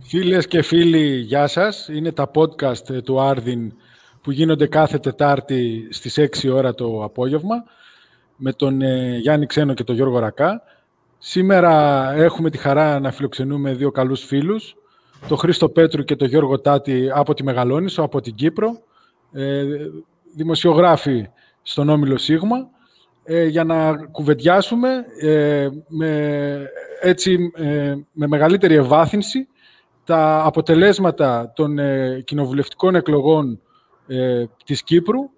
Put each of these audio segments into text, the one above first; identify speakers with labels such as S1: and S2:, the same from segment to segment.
S1: Φίλες και φίλοι, γεια σας. Είναι τα podcast ε, του Άρδιν που γίνονται κάθε Τετάρτη στις 6 ώρα το απόγευμα με τον ε, Γιάννη Ξένο και τον Γιώργο Ρακά. Σήμερα έχουμε τη χαρά να φιλοξενούμε δύο καλούς φίλους, τον Χρήστο Πέτρου και τον Γιώργο Τάτη από τη Μεγαλόνισο, από την Κύπρο, ε, δημοσιογράφοι στον Όμιλο Σίγμα, ε, για να κουβεντιάσουμε ε, με, έτσι, ε, με μεγαλύτερη ευάθυνση τα αποτελέσματα των ε, κοινοβουλευτικών εκλογών ε, της Κύπρου,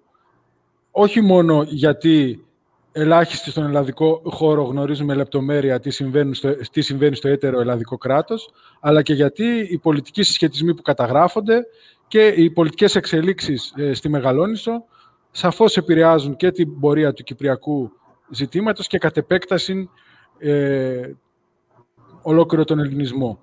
S1: όχι μόνο γιατί ελάχιστοι στον ελλαδικό χώρο γνωρίζουμε λεπτομέρεια τι, στο, τι συμβαίνει στο έτερο ελλαδικό κράτος, αλλά και γιατί οι πολιτικοί συσχετισμοί που καταγράφονται και οι πολιτικές εξελίξεις ε, στη Μεγαλόνισο σαφώς επηρεάζουν και την πορεία του κυπριακού ζητήματος και κατ' επέκταση ε, ολόκληρο τον ελληνισμό.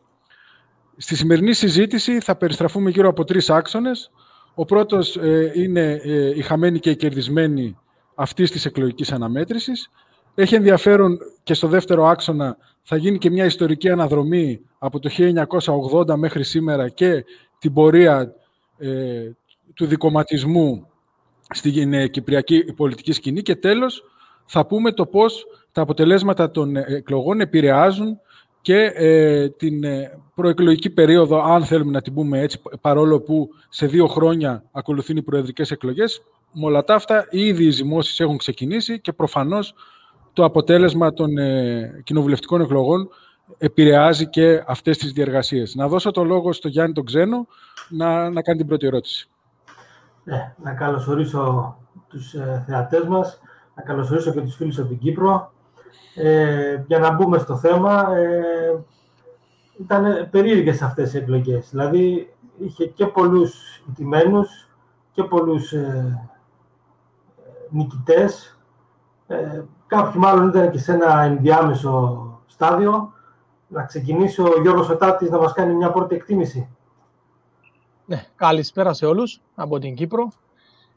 S1: Στη σημερινή συζήτηση θα περιστραφούμε γύρω από τρεις άξονες. Ο πρώτος ε, είναι ε, η χαμένη και η κερδισμένη αυτής της εκλογικής αναμέτρησης. Έχει ενδιαφέρον και στο δεύτερο άξονα θα γίνει και μια ιστορική αναδρομή από το 1980 μέχρι σήμερα και την πορεία ε, του δικοματισμού στην ε, κυπριακή πολιτική σκηνή. Και τέλος, θα πούμε το πώς τα αποτελέσματα των εκλογών επηρεάζουν και ε, την ε, προεκλογική περίοδο, αν θέλουμε να την πούμε έτσι, παρόλο που σε δύο χρόνια ακολουθούν οι προεδρικές εκλογές, με όλα τα αυτά ήδη οι ζυμώσεις έχουν ξεκινήσει και προφανώς το αποτέλεσμα των ε, κοινοβουλευτικών εκλογών επηρεάζει και αυτές τις διεργασίες. Να δώσω το λόγο στο Γιάννη τον Ξένο να, να κάνει την πρώτη ερώτηση.
S2: Ναι, να καλωσορίσω τους ε, θεατές μας, να καλωσορίσω και τους φίλους από την Κύπρο. Ε, για να μπούμε στο θέμα, ε, ήταν περίεργες αυτές οι εκλογές. Δηλαδή, είχε και πολλούς ιτημένους και πολλούς ε, νικητές. Ε, κάποιοι μάλλον ήταν και σε ένα ενδιάμεσο στάδιο. Να ξεκινήσει ο Γιώργος Οτάτης να μας κάνει μια πρώτη εκτίμηση.
S3: Ναι, καλησπέρα σε όλους από την Κύπρο.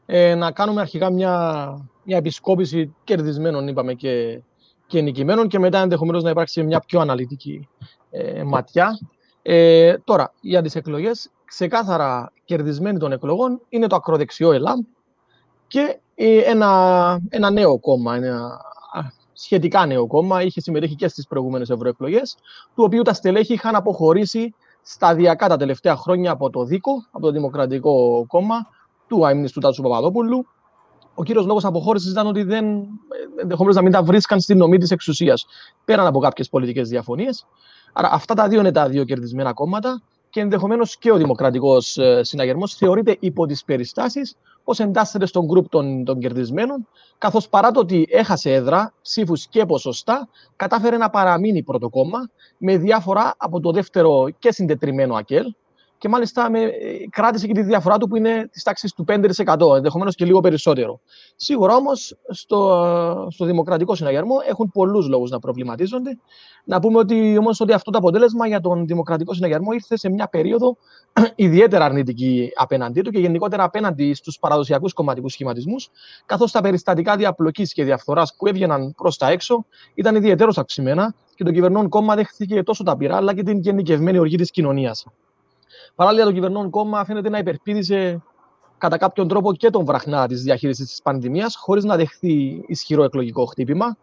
S3: Ε, να κάνουμε αρχικά μια, μια επισκόπηση κερδισμένων, είπαμε, και, και νικημένων και μετά ενδεχομένως να υπάρξει μια πιο αναλυτική ε, ματιά. Ε, τώρα, για τις εκλογές, ξεκάθαρα κερδισμένοι των εκλογών είναι το ακροδεξιό ΕΛΑΜ και ε, ένα, ένα νέο κόμμα, ένα σχετικά νέο κόμμα, είχε συμμετέχει και στις προηγούμενες ευρωεκλογές, του οποίου τα στελέχη είχαν αποχωρήσει σταδιακά τα τελευταία χρόνια από το ΔΙΚΟ, από το Δημοκρατικό Κόμμα, του αιμνηστού Τάτσου Παπαδόπουλου. Ο κύριος λόγος αποχώρησης ήταν ότι δεν, ενδεχομένως να μην τα βρίσκαν στην νομή της εξουσίας, πέραν από κάποιες πολιτικές διαφωνίες. Άρα, αυτά τα δύο είναι τα δύο κερδισμένα κόμματα και ενδεχομένως και ο Δημοκρατικός ε, Συναγερμός θεωρείται υπό τις περιστάσεις ως εντάσσεται στον γκρουπ των, των κερδισμένων, καθώς παρά το ότι έχασε έδρα, ψήφους και ποσοστά, κατάφερε να παραμείνει πρώτο κόμμα με διάφορα από το δεύτερο και συντετριμένο ΑΚΕΛ, και μάλιστα με, κράτησε και τη διαφορά του που είναι της τάξης του 5%, ενδεχομένως και λίγο περισσότερο. Σίγουρα όμως στο, στο Δημοκρατικό Συναγερμό έχουν πολλούς λόγους να προβληματίζονται. Να πούμε ότι όμως ότι αυτό το αποτέλεσμα για τον Δημοκρατικό Συναγερμό ήρθε σε μια περίοδο ιδιαίτερα αρνητική απέναντί του και γενικότερα απέναντι στους παραδοσιακούς κομματικούς σχηματισμούς, καθώς τα περιστατικά διαπλοκής και διαφθοράς που έβγαιναν προς τα έξω ήταν ιδιαίτερως αυξημένα και το κυβερνών κόμμα δέχθηκε τόσο τα πειρά αλλά και την γενικευμένη οργή της κοινωνίας. Παράλληλα, το κυβερνών κόμμα φαίνεται να υπερπίδησε κατά κάποιον τρόπο και τον βραχνά της διαχείρισης της πανδημίας, χωρίς να δεχθεί ισχυρό εκλογικό χτύπημα.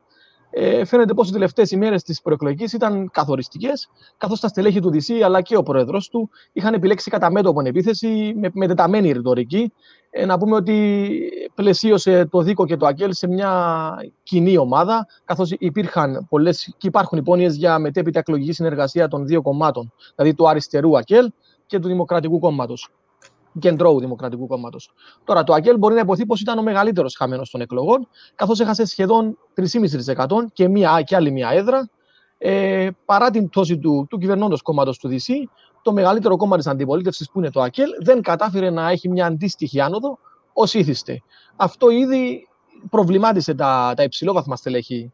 S3: Ε, φαίνεται πως οι τελευταίες ημέρες της προεκλογικής ήταν καθοριστικές, καθώς τα στελέχη του DC αλλά και ο πρόεδρος του είχαν επιλέξει κατά μέτωπον επίθεση με μετεταμένη ρητορική. Ε, να πούμε ότι πλαισίωσε το Δίκο και το Ακέλ σε μια κοινή ομάδα, καθώς υπήρχαν πολλές, και υπάρχουν υπόνοιες για μετέπειτα εκλογική συνεργασία των δύο κομμάτων, δηλαδή του αριστερού Ακέλ και του Δημοκρατικού Κόμματος. Κεντρώου Δημοκρατικού Κόμματος. Τώρα, το ΑΚΕΛ μπορεί να υποθεί πως ήταν ο μεγαλύτερος χαμένος των εκλογών, καθώς έχασε σχεδόν 3,5% και, μία, και άλλη μία έδρα. Ε, παρά την πτώση του, του κυβερνώντος κόμματος του DC, το μεγαλύτερο κόμμα της αντιπολίτευσης που είναι το ΑΚΕΛ δεν κατάφερε να έχει μια αντίστοιχη άνοδο ως ήθιστε. Αυτό ήδη προβλημάτισε τα, τα υψηλόβαθμα στελέχη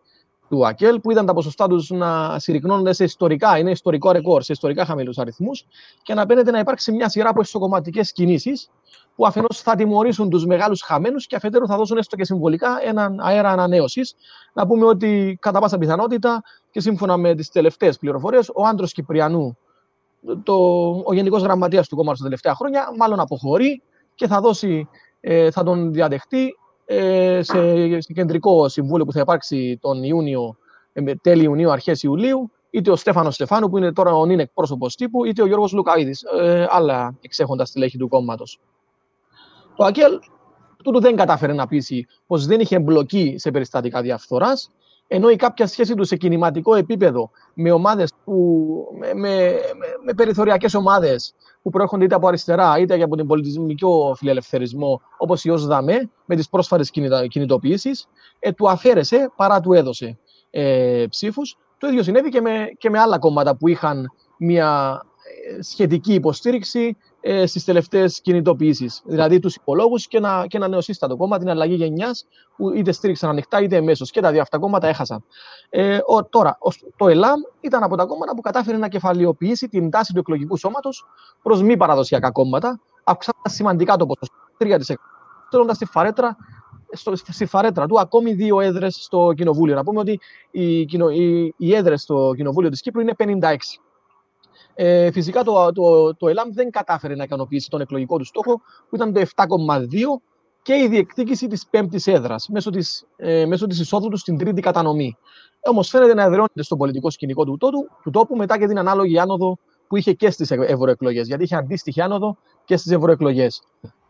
S3: του ΑΚΕΛ, που είδαν τα ποσοστά τους να συρρυκνώνονται σε ιστορικά, είναι ιστορικό ρεκόρ, σε ιστορικά χαμηλούς αριθμούς και να μπαίνεται να υπάρξει μια σειρά από εσωκομματικές κινήσεις που αφενός θα τιμωρήσουν τους μεγάλους χαμένους και αφετέρου θα δώσουν έστω και συμβολικά έναν αέρα ανανέωσης. Να πούμε ότι κατά πάσα πιθανότητα και σύμφωνα με τις τελευταίες πληροφορίες, ο άντρος Κυπριανού το, ο Γενικός Γραμματέας του κόμματος τα τελευταία χρόνια, μάλλον αποχωρεί και θα, δώσει, ε, θα τον διαδεχτεί ε, σε, σε κεντρικό συμβούλιο που θα υπάρξει τον Ιούνιο, ε, τέλη Ιουνίου, αρχές Ιουλίου, είτε ο Στέφανος Στεφάνου, που είναι τώρα ο νυν εκπρόσωπος τύπου, είτε ο Γιώργος Λουκαίδης, ε, άλλα εξέχοντας στελέχη του κόμματος. Το ΑΚΕΛ τούτου δεν κατάφερε να πείσει πως δεν είχε εμπλοκή σε περιστατικά διαφθοράς, ενώ η κάποια σχέση τους σε κινηματικό επίπεδο με ομάδες με, με, με περιθωριακές ομάδες που προέρχονται είτε από αριστερά είτε από τον πολιτισμικό φιλελευθερισμό, όπως η ΟΣΔΑΜΕ, με τις πρόσφατες κινητοποιήσεις, ε, του αφαίρεσε παρά του έδωσε ε, ψήφους. Το ίδιο συνέβη και με, και με άλλα κόμματα που είχαν μια ε, σχετική υποστήριξη ε, στις τελευταίες κινητοποιήσεις. Δηλαδή τους υπολόγους και ένα, και ένα νεοσύστατο κόμμα, την αλλαγή γενιάς, που είτε στήριξαν ανοιχτά είτε εμέσως. Και τα δύο αυτά κόμματα έχασαν. Ε, ο, τώρα, το ΕΛΑΜ ήταν από τα κόμματα που κατάφερε να κεφαλαιοποιήσει την τάση του εκλογικού σώματος προς μη παραδοσιακά κόμματα, αυξάνοντας σημαντικά το ποσοστό. 3%. Στέλνοντας τη φαρέτρα στο, στη φαρέτρα του ακόμη δύο έδρες στο κοινοβούλιο. Να πούμε ότι οι, οι, οι έδρες στο κοινοβούλιο της Κύπρου είναι 56. Ε, φυσικά το, το, το ΕΛΑΜ δεν κατάφερε να ικανοποιήσει τον εκλογικό του στόχο, που ήταν το 7,2 και η διεκδίκηση της πέμπτης έδρας μέσω της ε, μέσω της εισόδου τους στην τρίτη κατανομή. Όμως φαίνεται να εδραιώνεται στο πολιτικό σκηνικό του, τόπου, του τόπου μετά και την ανάλογη άνοδο που είχε και στις ευρωεκλογές. Γιατί είχε αντίστοιχη άνοδο και στις ευρωεκλογές.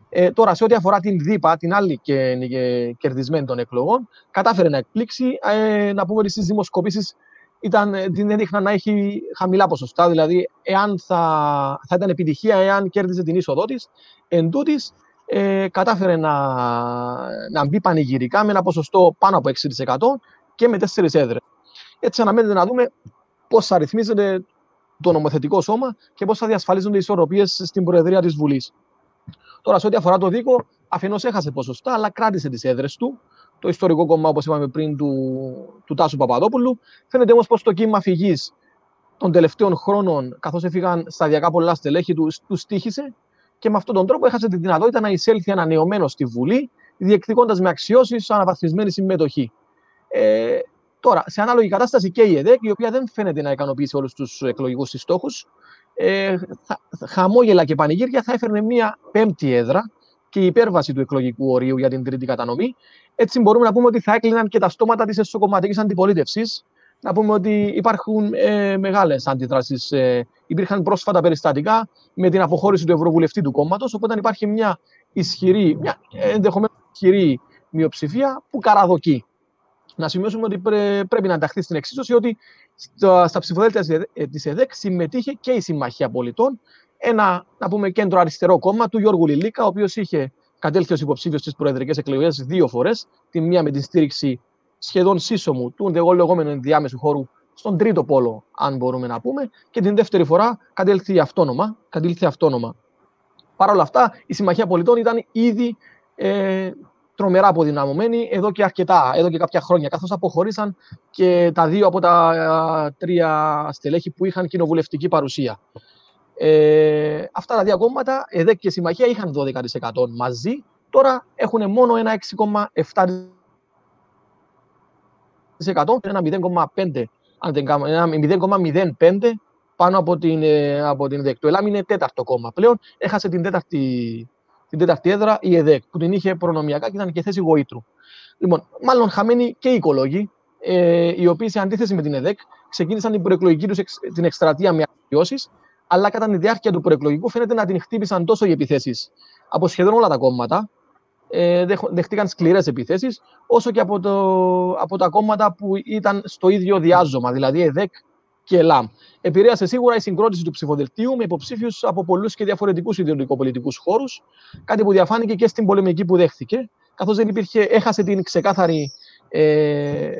S3: Ε, τώρα, σε ό,τι αφορά την ΔΥΠΑ, την άλλη και, και κερδισμένη των εκλογών, κατάφερε να εκπλήξει. Ε, να πούμε ότι στις δημοσκοπήσεις ήταν, την έδειχναν να έχει χαμηλά ποσοστά. Δηλαδή, εάν θα, θα ήταν επιτυχία εάν κέρδιζε την είσοδό της. Εν τούτης, ε, κατάφερε να, να μπει πανηγυρικά με ένα ποσοστό πάνω από 6% και με τέσσερις έδρες. Έτσι, αναμένεται να δούμε πώς θα ρυθμίζεται το νομοθετικό σώμα και πώς θα διασφαλίζονται οι ισορροπίες στην Προεδρία της Βουλής. Τώρα, σε ό,τι αφορά το δίκο, αφενός έχασε ποσοστά, αλλά κράτησε τις έδρες του το ιστορικό κόμμα, όπως είπαμε πριν, του, του Τάσου Παπαδόπουλου. Φαίνεται όμως πως το κύμα φυγής των τελευταίων χρόνων, καθώς έφυγαν σταδιακά πολλά στελέχη του, τους στήχησε και με αυτόν τον τρόπο έχασε τη δυνατότητα να εισέλθει ανανεωμένος στη Βουλή, διεκδικώντας με αξιώσεις αναβαθμισμένη συμμετοχή. Ε, τώρα, σε ανάλογη κατάσταση και η ΕΔΕΚ, η οποία δεν φαίνεται να ικανοποιήσει όλους τους εκλογικούς τη στόχου, ε, χαμόγελα και πανηγύρια θα έφερνε μία πέμπτη έδρα και η υπέρβαση του εκλογικού ορίου για την τρίτη κατανομή. Έτσι μπορούμε να πούμε ότι θα έκλειναν και τα στόματα της εσωκομματικής αντιπολίτευσης. Να πούμε ότι υπάρχουν ε, μεγάλες αντιδράσεις. Ε, υπήρχαν πρόσφατα περιστατικά με την αποχώρηση του Ευρωβουλευτή του κόμματος. Οπότε υπάρχει μια ισχυρή, μια ενδεχομένως ισχυρή μειοψηφία που καραδοκεί. Να σημειώσουμε ότι πρέπει να ενταχθεί στην εξίσωση ότι στα ψηφοδέλτια της ΕΔΕΚ συμμετείχε και η Συμμαχία Πολιτών, ένα να πούμε, κέντρο αριστερό κόμμα του Γιώργου Λιλίκα, ο οποίος είχε κατέλθει ως υποψήφιος στις προεδρικές εκλογές δύο φορές. Τη μία με την στήριξη σχεδόν σύσσωμου του λεγόμενου ενδιάμεσου χώρου στον τρίτο πόλο, αν μπορούμε να πούμε, και την δεύτερη φορά κατέλθει αυτόνομα. Κατέλθει αυτόνομα. Παρ' όλα αυτά, η Συμμαχία Πολιτών ήταν ήδη ε, τρομερά αποδυναμωμένη εδώ και αρκετά, εδώ και κάποια χρόνια, καθώς αποχωρήσαν και τα δύο από τα τρία στελέχη που είχαν κοινοβουλευτική παρουσία. Ε, αυτά τα δύο κόμματα, ΕΔΕΚ και Συμμαχία, είχαν 12% μαζί, τώρα έχουν μόνο ένα 6,7% ένα 0,5 ένα 0,05 πάνω από την, ε, από την ΕΔΕΚ. Το ΕΛΑΜ είναι τέταρτο κόμμα πλέον. Έχασε την τέταρτη την τέταρτη έδρα η ΕΔΕΚ, που την είχε προνομιακά και ήταν και θέση γοήτρου. Λοιπόν, μάλλον χαμένοι και οι οικολόγοι, ε, οι οποίοι σε αντίθεση με την ΕΔΕΚ ξεκίνησαν την προεκλογική τους την εκστρατεία με αξιώσει, αλλά κατά τη διάρκεια του προεκλογικού φαίνεται να την χτύπησαν τόσο οι επιθέσεις από σχεδόν όλα τα κόμματα, ε, δεχτήκαν σκληρές επιθέσεις, όσο και από, το, από τα κόμματα που ήταν στο ίδιο διάζωμα, δηλαδή ΕΔΕΚ και ΕΛΑΜ. Επηρέασε σίγουρα η συγκρότηση του ψηφοδελτίου με υποψήφιους από πολλούς και διαφορετικούς ιδεολογικοπολιτικού χώρους, κάτι που διαφάνηκε και στην πολεμική που δέχθηκε, καθώς δεν υπήρχε, έχασε την ξεκάθαρη ε,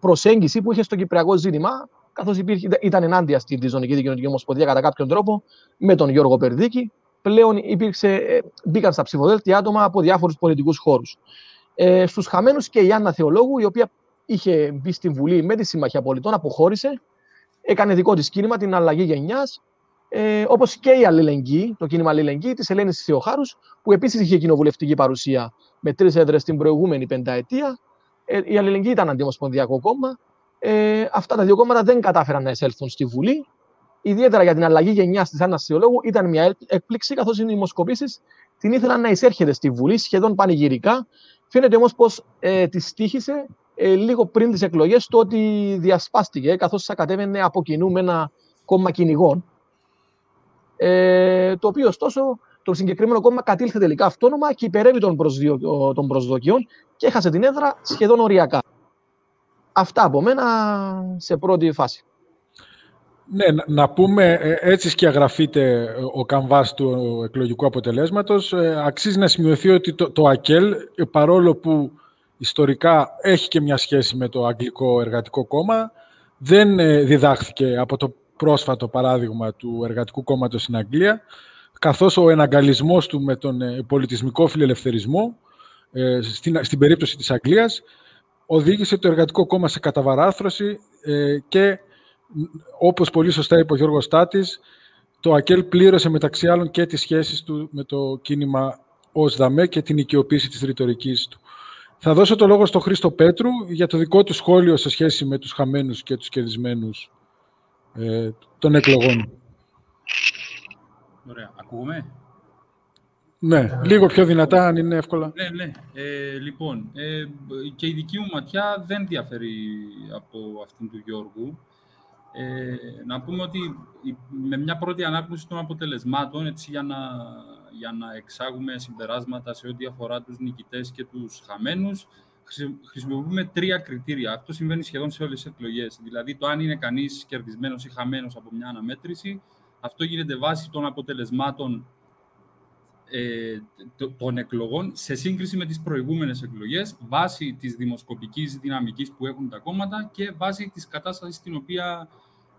S3: προσέγγιση που είχε στο κυπριακό ζήτημα, καθώς ήταν ενάντια στην Ζωνική Δικαιωτική Ομοσπονδία κατά κάποιον τρόπο με τον Γιώργο Περδίκη. Πλέον υπήρξε, ε, μπήκαν στα ψηφοδέλτια άτομα από διάφορους πολιτικούς χώρους. Ε, Στους χαμένους και η Άννα Θεολόγου, η οποία είχε μπει στην Βουλή με τη Συμμαχία Πολιτών, αποχώρησε έκανε δικό της κίνημα, την αλλαγή γενιάς. Ε, Όπως και η αλληλεγγύη, το κίνημα αλληλεγγύη της Ελένης Θεοχάρους, που επίσης είχε κοινοβουλευτική παρουσία με τρεις έδρες την προηγούμενη πενταετία. Ε, η αλληλεγγύη ήταν αντιμοσπονδιακό κόμμα. Ε, αυτά τα δύο κόμματα δεν κατάφεραν να εισέλθουν στη Βουλή. ιδιαίτερα για την αλλαγή γενιάς της Άννα Θεολόγου, ήταν μια έκπληξη, καθώς οι δημοσκοπήσεις την ήθελαν να εισέρχεται στη Βουλή σχεδόν πανηγυρικά. Φαίνεται όμως πως ε, της τύχησε ε, λίγο πριν τις εκλογές το ότι διασπάστηκε, καθώς θα κατέβαινε από κοινού με ένα κόμμα κυνηγών. Ε, το οποίο ωστόσο το συγκεκριμένο κόμμα κατήλθε τελικά αυτόνομα και υπερεύει των, των προσδοκιών και έχασε την έδρα σχεδόν οριακά. Αυτά από μένα σε πρώτη φάση.
S1: Ναι, να πούμε, ε, έτσι σκιαγραφείται ο καμβάς του εκλογικού αποτελέσματος. Ε, αξίζει να σημειωθεί ότι το, το ΑΚΕΛ, παρόλο που ιστορικά έχει και μια σχέση με το Αγγλικό Εργατικό Κόμμα, δεν ε, διδάχθηκε από το πρόσφατο παράδειγμα του Εργατικού Κόμματος στην Αγγλία, καθώς ο εναγκαλισμός του με τον πολιτισμικό φιλελευθερισμό, στην, στην περίπτωση της Αγγλίας, οδήγησε το Εργατικό Κόμμα σε καταβαράθρωση και όπως πολύ σωστά είπε ο Γιώργος Στάτης, το ΑΚΕΛ πλήρωσε μεταξύ άλλων και τις σχέσεις του με το κίνημα ως ΔΑΜΕ και την οικειοποίηση της ρητορικής του. Θα δώσω το λόγο στον Χρήστο Πέτρου για το δικό του σχόλιο σε σχέση με τους χαμένους και τους κερδισμένους ε, των εκλογών.
S4: Ωραία. Ακούγουμε.
S1: Ναι, λίγο πιο δυνατά, αν είναι εύκολα.
S4: Ναι, ναι. Ε, λοιπόν, ε, και η δική μου ματιά δεν διαφέρει από αυτήν του Γιώργου. Ε, να πούμε ότι με μια πρώτη ανάγνωση των αποτελεσμάτων, έτσι, για, να, για να εξάγουμε συμπεράσματα σε ό,τι αφορά τους νικητές και τους χαμένους, χρησιμοποιούμε τρία κριτήρια. Αυτό συμβαίνει σχεδόν σε όλες τις εκλογές. Δηλαδή, το αν είναι κανείς κερδισμένος ή χαμένος από μια αναμέτρηση, αυτό γίνεται βάση των αποτελεσμάτων ε, των εκλογών σε σύγκριση με τις προηγούμενες εκλογές, βάσει της δημοσκοπικής δυναμικής που έχουν τα κόμματα και βάσει της κατάστασης στην οποία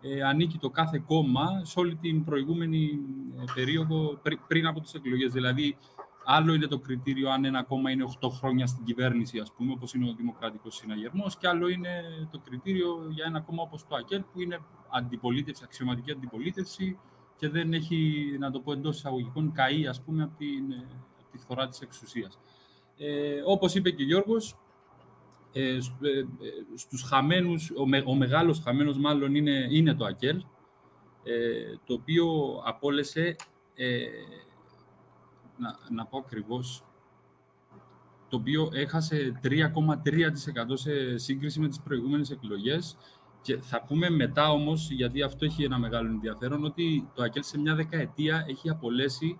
S4: ε, ανήκει το κάθε κόμμα σε όλη την προηγούμενη ε, περίοδο πριν από τις εκλογές. Δηλαδή, άλλο είναι το κριτήριο αν ένα κόμμα είναι 8 χρόνια στην κυβέρνηση, ας πούμε, όπως είναι ο Δημοκρατικός Συναγερμός, και άλλο είναι το κριτήριο για ένα κόμμα όπως το ΑΚΕΛ, που είναι αντιπολίτευση, αξιωματική αντιπολίτευση, και δεν έχει, να το πω εντός εισαγωγικών, καεί, ας πούμε, από, την, ε, τη φθορά της εξουσίας. Ε, όπως είπε και ο Γιώργος, ε, ε, στους χαμένους, ο, με, ο μεγάλος χαμένος μάλλον είναι, είναι το ΑΚΕΛ, ε, το οποίο απόλυσε, ε, να, να πω ακριβώς, το οποίο έχασε 3,3% σε σύγκριση με τις προηγούμενες εκλογές και θα πούμε μετά όμως, γιατί αυτό έχει ένα μεγάλο ενδιαφέρον, ότι το ΑΚΕΛ σε μια δεκαετία έχει απολέσει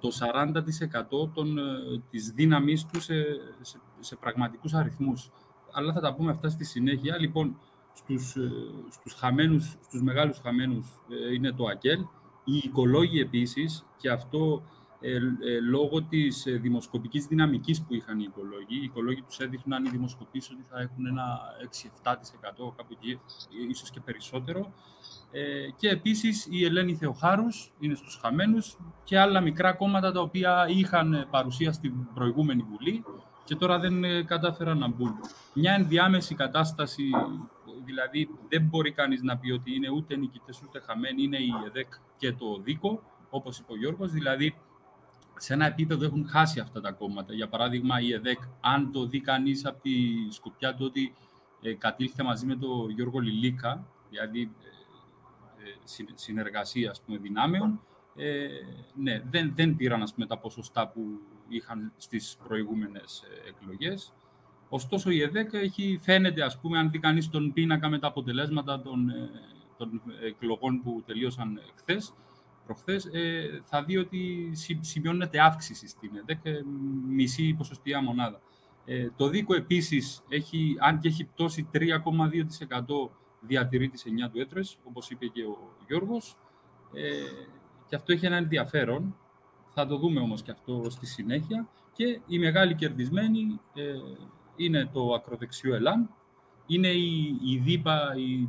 S4: το 40% των, ε, της δύναμής του σε, σε, σε πραγματικούς αριθμούς. Αλλά θα τα πούμε αυτά στη συνέχεια. Λοιπόν, στους, ε, στους, χαμένους, στους μεγάλους χαμένους ε, είναι το ΑΚΕΛ. Οι οικολόγοι επίσης, και αυτό ε, ε, λόγω της ε, δημοσκοπικής δυναμικής που είχαν οι οικολόγοι. Οι οικολόγοι τους έδειχναν οι δημοσκοπήσεις ότι θα έχουν ένα 6-7% κάπου εκεί, ίσως και περισσότερο. Ε, και επίσης η Ελένη Θεοχάρους είναι στους χαμένους και άλλα μικρά κόμματα τα οποία είχαν παρουσία στην προηγούμενη Βουλή και τώρα δεν κατάφεραν να μπουν. Μια ενδιάμεση κατάσταση, δηλαδή δεν μπορεί κανείς να πει ότι είναι ούτε νικητές ούτε χαμένοι, είναι η ΕΔΕΚ και το ΔΙΚΟ, όπως είπε ο Γιώργος, δηλαδή σε ένα επίπεδο έχουν χάσει αυτά τα κόμματα. Για παράδειγμα, η ΕΔΕΚ, αν το δει κανείς από τη σκοπιά του ότι ε, κατήλθε μαζί με τον Γιώργο Λιλίκα, δηλαδή ε, ε συνεργασία ας πούμε, δυνάμεων, ε, ναι, δεν, δεν πήραν ας πούμε, τα ποσοστά που είχαν στις προηγούμενες ε, εκλογές. Ωστόσο, η ΕΔΕΚ έχει, φαίνεται, ας πούμε, αν δει κανείς τον πίνακα με τα αποτελέσματα των, ε, των εκλογών που τελείωσαν χθες, προχθές, ε, θα δει ότι σημειώνεται αύξηση στην ΕΔΕΚ, μισή ποσοστία μονάδα. Ε, το δίκο επίσης, έχει, αν και έχει πτώσει 3,2% διατηρεί τις 9 του έτρες, όπως είπε και ο Γιώργος. Ε, και αυτό έχει ένα ενδιαφέρον. Θα το δούμε όμως και αυτό στη συνέχεια. Και η μεγάλη κερδισμένη ε, είναι το ακροδεξιό ΕΛΑΜ. Είναι η, η ΔΥΠΑ, η,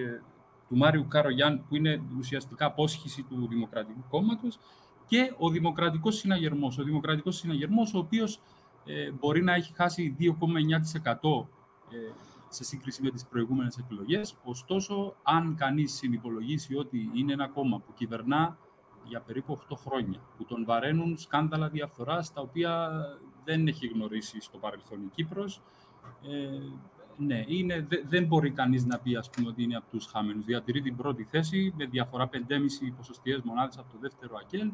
S4: ε, του Μάριου Καρογιάν, που είναι ουσιαστικά απόσχηση του Δημοκρατικού Κόμματος, και ο Δημοκρατικός Συναγερμός. Ο Δημοκρατικός Συναγερμός, ο οποίος ε, μπορεί να έχει χάσει 2,9% ε, σε σύγκριση με τις προηγούμενες εκλογές. Ωστόσο, αν κανείς συνυπολογίσει ότι είναι ένα κόμμα που κυβερνά για περίπου 8 χρόνια, που τον βαραίνουν σκάνδαλα διαφθοράς, τα οποία δεν έχει γνωρίσει στο παρελθόν η Κύπρος, ε, Ναι, είναι, δεν μπορεί κανείς να πει ας πούμε, ότι είναι από τους χαμένους. Διατηρεί την πρώτη θέση με διαφορά 5,5 ποσοστιαίες μονάδες από το δεύτερο Ακέλ.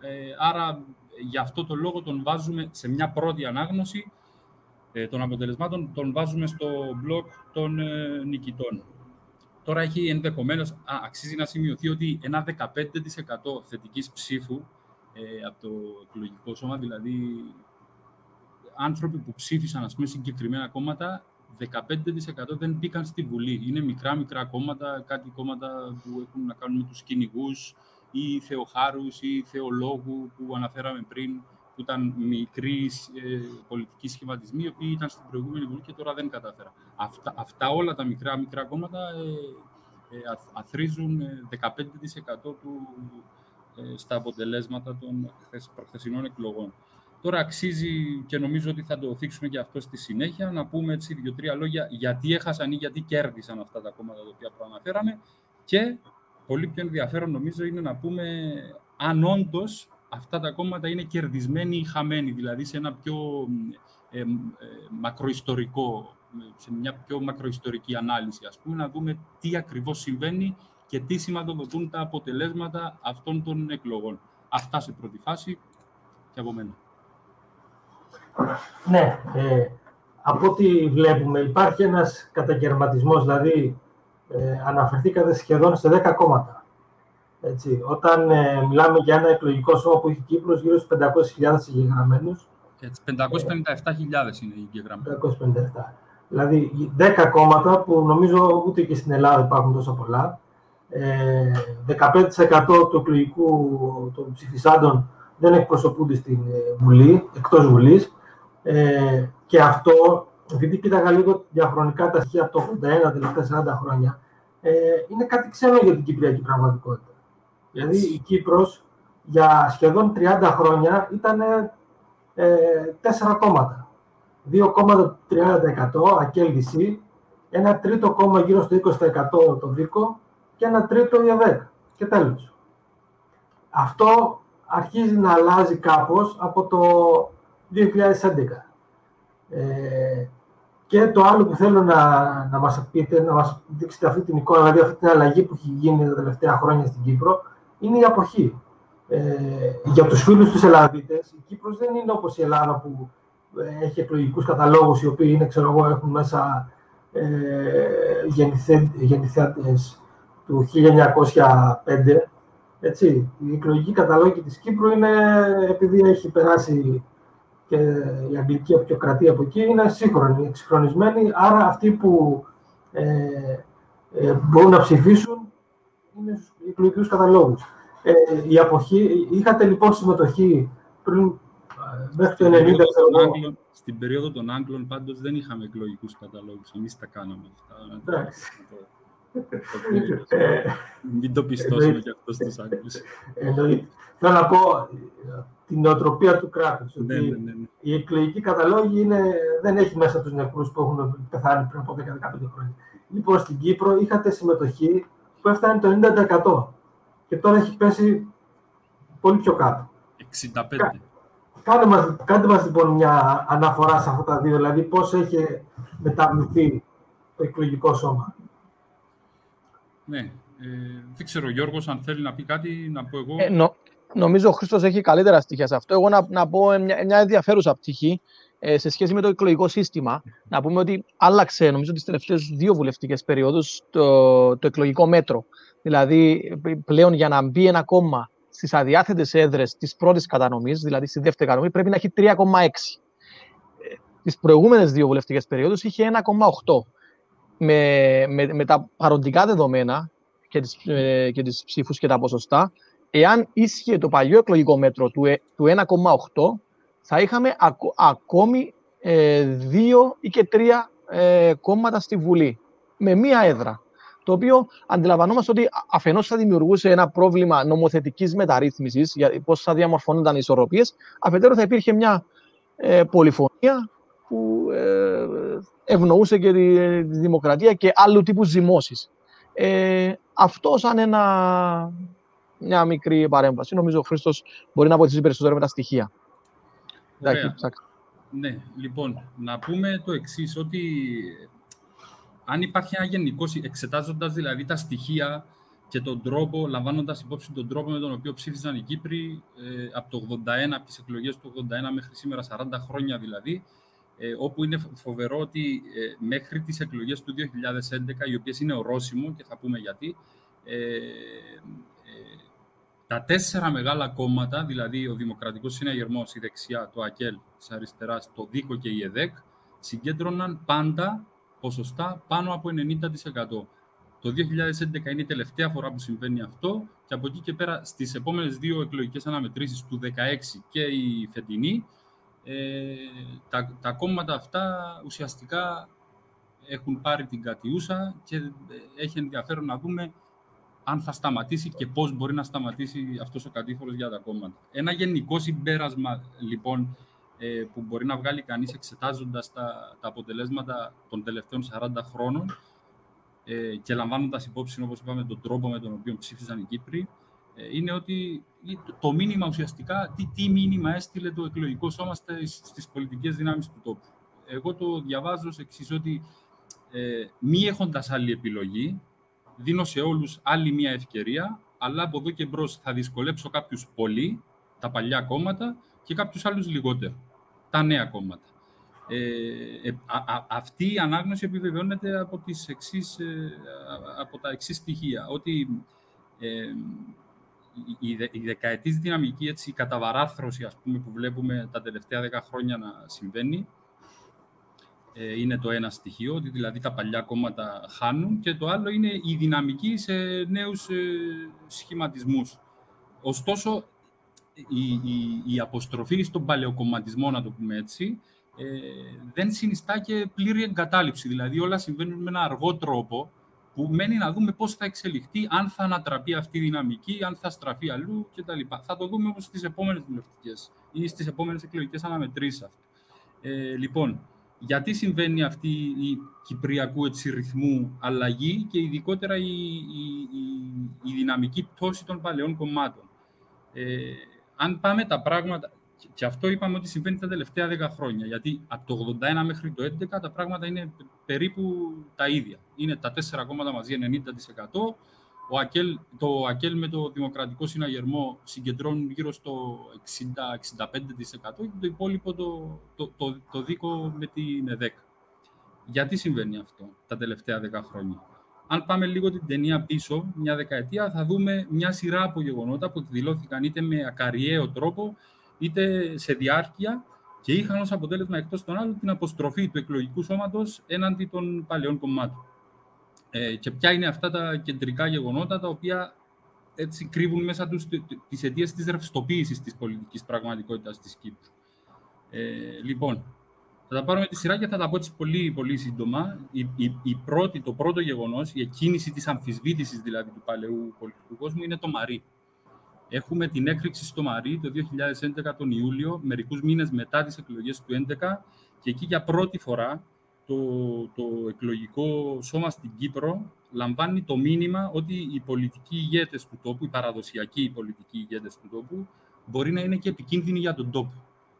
S4: Ε, άρα, γι' αυτό το λόγο τον βάζουμε σε μια πρώτη ανάγνωση ε, των αποτελεσμάτων, τον βάζουμε στο μπλοκ των ε, νικητών. Τώρα έχει ενδεχομένως, αξίζει να σημειωθεί ότι ένα 15% θετικής ψήφου ε, από το εκλογικό σώμα, δηλαδή άνθρωποι που ψήφισαν ας πούμε, συγκεκριμένα κόμματα, 15% δεν μπήκαν στη Βουλή. Είναι μικρά-μικρά κόμματα, κάτι κόμματα που έχουν να κάνουν με τους κυνηγούς ή θεοχάρους ή θεολόγου που αναφέραμε πριν, που ήταν μικροί ε, πολιτικοί σχηματισμοί, οι οποίοι ήταν στην προηγούμενη Βουλή και τώρα δεν κατάφερα. Αυτά, αυτά όλα τα μικρά-μικρά κόμματα ε, ε, αθρίζουν 15% ε, του, ε, στα αποτελέσματα των προχθεσινών εκλογών. Τώρα αξίζει και νομίζω ότι θα το θίξουμε και αυτό στη συνέχεια, να πούμε έτσι δύο-τρία λόγια γιατί έχασαν ή γιατί κέρδισαν αυτά τα κόμματα τα οποία προαναφέραμε και πολύ πιο ενδιαφέρον νομίζω είναι να πούμε αν όντως αυτά τα κόμματα είναι κερδισμένοι ή χαμένοι, δηλαδή σε ένα πιο ε, ε, μακροϊστορικό, σε μια πιο μακροϊστορική ανάλυση, ας πούμε, να δούμε τι ακριβώς συμβαίνει και τι σηματοδοτούν τα αποτελέσματα αυτών των εκλογών. Αυτά σε πρώτη φάση και από μένα.
S2: Ναι, ε, από ό,τι βλέπουμε υπάρχει ένας κατακαιρματισμός, δηλαδή ε, αναφερθήκατε σχεδόν σε 10 κόμματα. Έτσι, όταν ε, μιλάμε για ένα εκλογικό σώμα που έχει Κύπρος γύρω στους 500.000 εγγεγραμμένους.
S4: 557.000 είναι οι εγγεγραμμένοι.
S2: 557. Δηλαδή 10 κόμματα που νομίζω ούτε και στην Ελλάδα υπάρχουν τόσο πολλά. 15% του εκλογικού των ψηφισάντων δεν εκπροσωπούνται στην Βουλή, εκτός Βουλής. Ε, και αυτό, επειδή κοίταγα λίγο διαχρονικά τα στοιχεία από το 81, τελευταία 40 χρόνια, ε, είναι κάτι ξένο για την κυπριακή πραγματικότητα. Δηλαδή η Κύπρος για σχεδόν 30 χρόνια ήταν ε, τέσσερα κόμματα. Δύο κόμματα 30%, ΑΚΕΛΔΙΣΗ, ένα τρίτο κόμμα γύρω στο 20% το ΔΙΚΟ και ένα τρίτο η ΕΔΕΚ. Και τέλος. Αυτό αρχίζει να αλλάζει κάπως από το 2011. Ε, και το άλλο που θέλω να, να μας πείτε, να μας δείξετε αυτή την εικόνα, δηλαδή αυτή την αλλαγή που έχει γίνει τα τελευταία χρόνια στην Κύπρο, είναι η αποχή. Ε, για τους φίλους τους Ελλαδίτες, η Κύπρος δεν είναι όπως η Ελλάδα που ε, έχει εκλογικούς καταλόγους οι οποίοι είναι, ξέρω εγώ, έχουν μέσα ε, γεννηθέντες του 1905. Έτσι. Η εκλογική καταλόγη της Κύπρου είναι, επειδή έχει περάσει και η αγγλική απεικιοκρατία από εκεί είναι σύγχρονη, εξυγχρονισμένη, άρα αυτοί που ε, ε, μπορούν να ψηφίσουν είναι στους εκλογικούς καταλόγους. Ε, η αποχή, είχατε λοιπόν συμμετοχή πριν ε, μέχρι το 90.
S4: στην περίοδο των Άγγλων πάντως δεν είχαμε εκλογικούς καταλόγους, εμείς τα κάναμε αυτά. Ε, Μην το πιστώσουμε και αυτό στους Άγγλους.
S2: Θέλω να πω την νοοτροπία του κράτους. Ναι, ναι, ναι, ναι. Η εκλογική καταλόγη είναι, δεν έχει μέσα τους νεκρούς που έχουν πεθάνει πριν από 10-15 χρόνια. Λοιπόν, στην Κύπρο είχατε συμμετοχή που έφτανε το 90% και τώρα έχει πέσει πολύ πιο κάτω.
S4: 65%.
S2: Κάντε μας, κάντε μας λοιπόν μια αναφορά σε αυτά τα δύο, δηλαδή πώς έχει μεταβληθεί το εκλογικό σώμα.
S4: Ναι, ε, δεν ξέρω Γιώργος αν θέλει να πει κάτι, να πω εγώ.
S3: Ε, νο, Νομίζω ο Χρήστος έχει καλύτερα στοιχεία σε αυτό. Εγώ να, να πω μια, μια ενδιαφέρουσα πτυχή ε, σε σχέση με το εκλογικό σύστημα. Να πούμε ότι άλλαξε, νομίζω, τις τελευταίες δύο βουλευτικές περιόδους το, το εκλογικό μέτρο. Δηλαδή, πλέον για να μπει ένα κόμμα στις αδιάθετες έδρες της πρώτης κατανομής, δηλαδή στη δεύτερη κατανομή, πρέπει να έχει 3,6. Τις προηγούμενες δύο βουλευτικές περιόδους είχε 1,8. Με, με, με τα παροντικά δεδομένα και τις, ε, και τις ψήφους και τα ποσοστά, εάν ίσχυε το παλιό εκλογικό μέτρο του, 1,8, ε, θα είχαμε ακόμη ε, δύο ή και τρία ε, κόμματα στη Βουλή, με μία έδρα. Το οποίο αντιλαμβανόμαστε ότι αφενός θα δημιουργούσε ένα πρόβλημα νομοθετικής μεταρρύθμισης, για πώς θα διαμορφώνονταν οι ισορροπίες, αφετέρου θα υπήρχε μια ε, πολυφωνία που ε, ευνοούσε και τη, τη, δημοκρατία και άλλου τύπου ζυμώσεις. Ε, αυτό σαν ένα μια μικρή παρέμβαση. Νομίζω ο Χρήστος μπορεί να βοηθήσει περισσότερο με τα στοιχεία.
S4: Ωραία. Ναι, λοιπόν, να πούμε το εξής ότι αν υπάρχει ένα γενικό, εξετάζοντας δηλαδή τα στοιχεία και τον τρόπο, λαμβάνοντας υπόψη τον τρόπο με τον οποίο ψήφισαν οι Κύπροι ε, από το 81, από τις εκλογές του 81 μέχρι σήμερα, 40 χρόνια δηλαδή, ε, όπου είναι φοβερό ότι ε, μέχρι τις εκλογές του 2011, οι οποίες είναι ορόσημο και θα πούμε γιατί, ε, ε, τα τέσσερα μεγάλα κόμματα, δηλαδή ο Δημοκρατικός Συναγερμός, η δεξιά, το ΑΚΕΛ της αριστεράς, το ΔΙΚΟ και η ΕΔΕΚ, συγκέντρωναν πάντα ποσοστά πάνω από 90%. Το 2011 είναι η τελευταία φορά που συμβαίνει αυτό και από εκεί και πέρα στις επόμενες δύο εκλογικές αναμετρήσεις του 2016 και η φετινή ε, τα, τα κόμματα αυτά ουσιαστικά έχουν πάρει την κατιούσα και ε, έχει ενδιαφέρον να δούμε αν θα σταματήσει και πώς μπορεί να σταματήσει αυτός ο κατήφορος για τα κόμματα. Ένα γενικό συμπέρασμα, λοιπόν, ε, που μπορεί να βγάλει κανείς εξετάζοντας τα, τα αποτελέσματα των τελευταίων 40 χρόνων ε, και λαμβάνοντας υπόψη, όπως είπαμε, τον τρόπο με τον οποίο ψήφισαν οι Κύπροι, ε, είναι ότι το μήνυμα ουσιαστικά, τι, τι μήνυμα έστειλε το εκλογικό σώμα στις πολιτικές δυνάμεις του τόπου. Εγώ το διαβάζω σε εξής ότι ε, μη έχοντας άλλη επιλογή, δίνω σε όλους άλλη μια ευκαιρία, αλλά από εδώ και μπρος θα δυσκολέψω κάποιους πολύ, τα παλιά κόμματα, και κάποιους άλλους λιγότερο, τα νέα κόμματα. Ε, ε αυτή η ανάγνωση επιβεβαιώνεται από, τις εξής, ε, από τα εξής στοιχεία, ότι ε, η, η δεκαετής δυναμική, έτσι, η καταβαράθρωση ας πούμε, που βλέπουμε τα τελευταία δέκα χρόνια να συμβαίνει, ε, είναι το ένα στοιχείο, ότι δηλαδή τα παλιά κόμματα χάνουν και το άλλο είναι η δυναμική σε νέους ε, σχηματισμούς. Ωστόσο, η, η, η αποστροφή στον παλαιοκομματισμό, να το πούμε έτσι, ε, δεν συνιστά και πλήρη εγκατάλειψη. Δηλαδή όλα συμβαίνουν με ένα αργό τρόπο, που μένει να δούμε πώς θα εξελιχθεί, αν θα ανατραπεί αυτή η δυναμική, αν θα στραφεί αλλού κτλ. Θα το δούμε όμως στις επόμενες βουλευτικές ή στις επόμενες εκλογικές αναμετρήσεις αυτό. Ε, λοιπόν, γιατί συμβαίνει αυτή η κυπριακού έτσι, ρυθμού αλλαγή και ειδικότερα η, η, η, δυναμική πτώση των παλαιών κομμάτων; Ε, αν πάμε τα πράγματα, και αυτό είπαμε ότι συμβαίνει τα τελευταία 10 χρόνια. Γιατί από το 81 μέχρι το 11 τα πράγματα είναι περίπου τα ίδια. Είναι τα τέσσερα κόμματα μαζί 90%. Ο ΑΚΕΛ, το ΑΚΕΛ με το Δημοκρατικό Συναγερμό συγκεντρώνουν γύρω στο 60-65% και το υπόλοιπο το, το, το, το δίκο με την ΕΔΕΚ. Γιατί συμβαίνει αυτό τα τελευταία 10 χρόνια; Αν πάμε λίγο την ταινία πίσω, μια δεκαετία, θα δούμε μια σειρά από γεγονότα που εκδηλώθηκαν είτε με ακαριαίο τρόπο, είτε σε διάρκεια και είχαν ως αποτέλεσμα εκτός των άλλων την αποστροφή του εκλογικού σώματος έναντι των παλαιών κομμάτων. Ε, και ποια είναι αυτά τα κεντρικά γεγονότα τα οποία έτσι κρύβουν μέσα τους τις αιτίες της ρευστοποίησης της πολιτικής πραγματικότητας της Κύπρου. Ε, λοιπόν, θα τα πάρουμε τη σειρά και θα τα πω έτσι πολύ, πολύ σύντομα. Η, η, η πρώτη, το πρώτο γεγονός, η εκκίνηση της αμφισβήτησης δηλαδή του παλαιού πολιτικού κόσμου είναι το Μαρί. Έχουμε την έκρηξη στο Μαρί το 2011 τον Ιούλιο, μερικούς μήνες μετά τις εκλογές του 2011 και εκεί για πρώτη φορά το, το εκλογικό σώμα στην Κύπρο λαμβάνει το μήνυμα ότι οι πολιτικοί ηγέτες του τόπου, οι παραδοσιακοί πολιτικοί ηγέτες του τόπου, μπορεί να είναι και επικίνδυνοι για τον τόπο.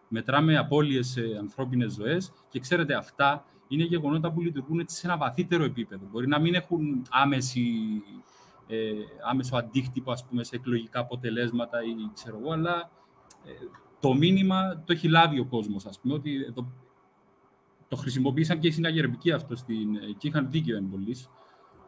S4: Μετράμε απώλειες σε ανθρώπινες ζωές και ξέρετε αυτά είναι γεγονότα που λειτουργούν σε ένα βαθύτερο επίπεδο. Μπορεί να μην έχουν άμεση ε, άμεσο αντίκτυπο ας πούμε, σε εκλογικά αποτελέσματα ή ξέρω εγώ, αλλά ε, το μήνυμα το έχει λάβει ο κόσμος, ας πούμε, ότι το, το χρησιμοποίησαν και οι συναγερμικοί αυτό στην, ε, και είχαν δίκιο εν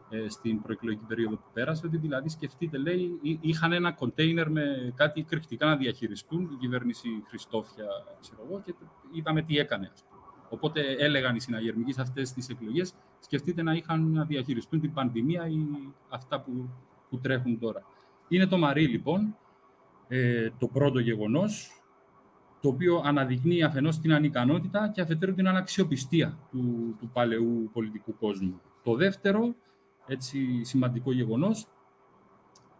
S4: ε, στην προεκλογική περίοδο που πέρασε, ότι δηλαδή σκεφτείτε, λέει, είχαν ένα κοντέινερ με κάτι κρυκτικά να διαχειριστούν, η κυβέρνηση Χριστόφια, ξέρω εγώ, και είδαμε τι έκανε, ας πούμε. Οπότε έλεγαν οι συναγερμικοί σε αυτές τις εκλογές, σκεφτείτε να είχαν να διαχειριστούν την πανδημία ή αυτά που, που τρέχουν τώρα. Είναι το Μαρί, λοιπόν, ε, το πρώτο γεγονός, το οποίο αναδεικνύει αφενός την ανικανότητα και αφετέρου την αναξιοπιστία του, του παλαιού πολιτικού κόσμου. Το δεύτερο, έτσι σημαντικό γεγονός,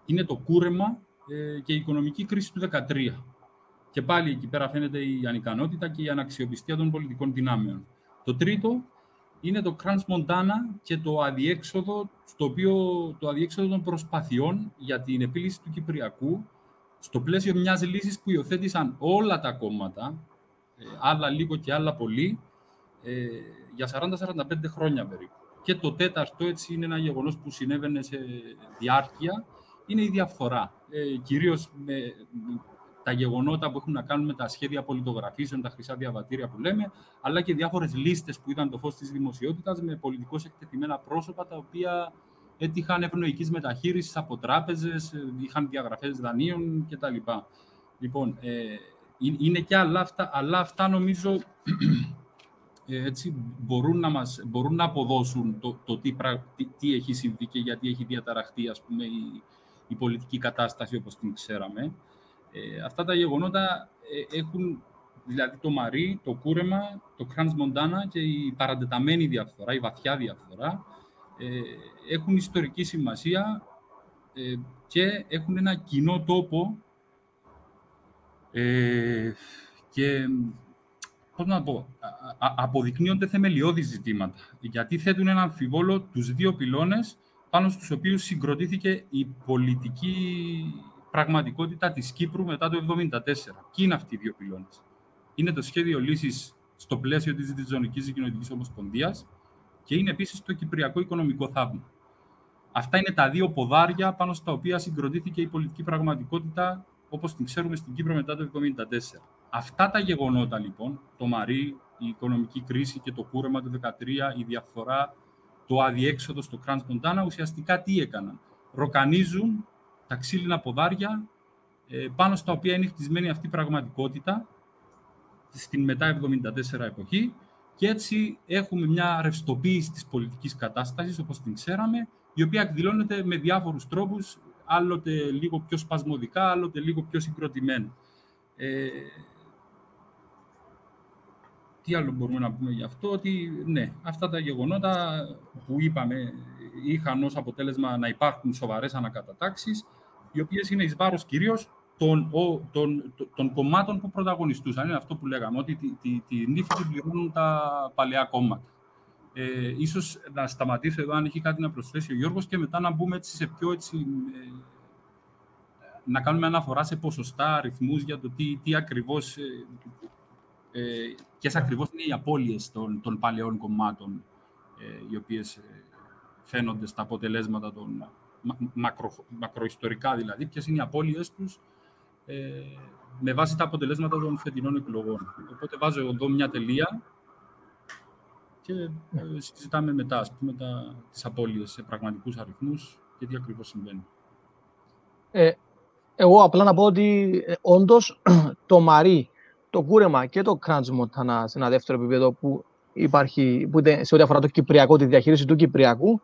S4: είναι το κούρεμα ε, και η οικονομική κρίση του 2013 και πάλι εκεί πέρα φαίνεται η ανικανότητα και η αναξιοπιστία των πολιτικών δυνάμεων. Το τρίτο είναι το Κραντ Μοντάνα και το αδιέξοδο, στο οποίο, το αδιέξοδο των προσπαθειών για την επίλυση του Κυπριακού στο πλαίσιο μιας λύσης που υιοθέτησαν όλα τα κόμματα, ε, άλλα λίγο και άλλα πολύ, ε, για 40-45 χρόνια περίπου. και το τέταρτο έτσι είναι ένα γεγονός που συνέβαινε σε διάρκεια, είναι η διαφθορά. Ε, κυρίως με τα γεγονότα που έχουν να κάνουν με τα σχέδια πολιτογραφήσεων, τα χρυσά διαβατήρια που λέμε, αλλά και διάφορες λίστες που είδαν το φως της δημοσιότητας με πολιτικώς εκτεθειμένα πρόσωπα, τα οποία έτυχαν ευνοϊκής μεταχείρισης από τράπεζες, είχαν διαγραφές δανείων κτλ. Λοιπόν, ε, είναι και άλλα αυτά, αλλά αυτά νομίζω ε, έτσι, μπορούν, να μας, μπορούν να αποδώσουν το, το τι, τι, έχει συμβεί και γιατί έχει διαταραχτεί ας πούμε, η, η πολιτική κατάσταση όπως την ξέραμε. Ε, αυτά τα γεγονότα ε, έχουν, δηλαδή το Μαρί, το Κούρεμα, το Κράντς Μοντάνα και η παραντεταμένη διαφθορά, η βαθιά διαφθορά, ε, έχουν ιστορική σημασία ε, και έχουν ένα κοινό τόπο ε, και πώς να πω, αποδεικνύονται θεμελιώδη ζητήματα, γιατί θέτουν ένα αμφιβόλο τους δύο πυλώνες πάνω στους οποίους συγκροτήθηκε η πολιτική πραγματικότητα της Κύπρου μετά το 1974. Ποιοι είναι αυτοί οι δύο πυλώνες; Είναι το σχέδιο λύσης στο πλαίσιο της Διζωνικής Κοινωνικής Ομοσπονδίας και είναι επίσης το Κυπριακό Οικονομικό Θαύμα. Αυτά είναι τα δύο ποδάρια πάνω στα οποία συγκροτήθηκε η πολιτική πραγματικότητα όπως την ξέρουμε στην Κύπρο μετά το 1974. Αυτά τα γεγονότα λοιπόν, το Μαρί, η οικονομική κρίση και το κούρεμα του 2013, η διαφθορά, το αδιέξοδο στο Κραντ Μοντάνα, ουσιαστικά τι έκαναν. Ροκανίζουν τα ξύλινα ποδάρια ε, πάνω στα οποία είναι χτισμένη αυτή η πραγματικότητα στην μετά 74 εποχή και έτσι έχουμε μια ρευστοποίηση της πολιτικής κατάστασης όπως την ξέραμε η οποία εκδηλώνεται με διάφορους τρόπους άλλοτε λίγο πιο σπασμωδικά, άλλοτε λίγο πιο συγκροτημένα. Ε, τι άλλο μπορούμε να πούμε γι' αυτό, ότι ναι, αυτά τα γεγονότα που είπαμε είχαν ως αποτέλεσμα να υπάρχουν σοβαρές ανακατατάξεις, οι οποίες είναι εις βάρος κυρίως των, των, των, κομμάτων που πρωταγωνιστούσαν. Είναι αυτό που λέγαμε, ότι τη, τη, τη νύφη την πληρώνουν τα παλαιά κόμματα. Ε, ίσως να σταματήσω εδώ αν έχει κάτι να προσθέσει ο Γιώργος και μετά να μπούμε έτσι σε πιο έτσι, ε, να κάνουμε αναφορά σε ποσοστά, αριθμούς για το τι, τι ακριβώς, ε, ε, ποιες ακριβώς είναι οι απώλειες των, των παλαιών κομμάτων ε, οι οποίες ε, φαίνονται στα αποτελέσματα των μακρο, μακροϊστορικά δηλαδή, ποιες είναι οι απώλειες τους ε, με βάση τα αποτελέσματα των φετινών εκλογών. Οπότε βάζω εδώ μια τελεία και ε, συζητάμε μετά, ας πούμε, τα, τις απώλειες σε πραγματικούς αριθμούς και τι ακριβώς συμβαίνει.
S3: Ε, εγώ απλά να πω ότι ε, όντως το Μαρί, το κούρεμα και το κράντζ Μοντάνα σε ένα δεύτερο επίπεδο που υπάρχει, που σε ό,τι αφορά το Κυπριακό, τη διαχείριση του Κυπριακού,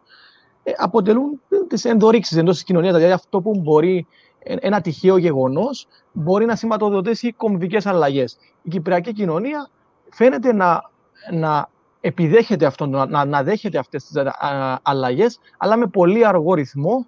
S3: ε, αποτελούν τις ενδορίξεις εντός της κοινωνίας. Δηλαδή αυτό που μπορεί ε, ένα τυχαίο γεγονός μπορεί να σηματοδοτήσει κομβικές αλλαγές. Η Κυπριακή κοινωνία φαίνεται να, να επιδέχεται αυτό, να, να δέχεται αυτές τις αλλαγές, αλλά με πολύ αργό ρυθμό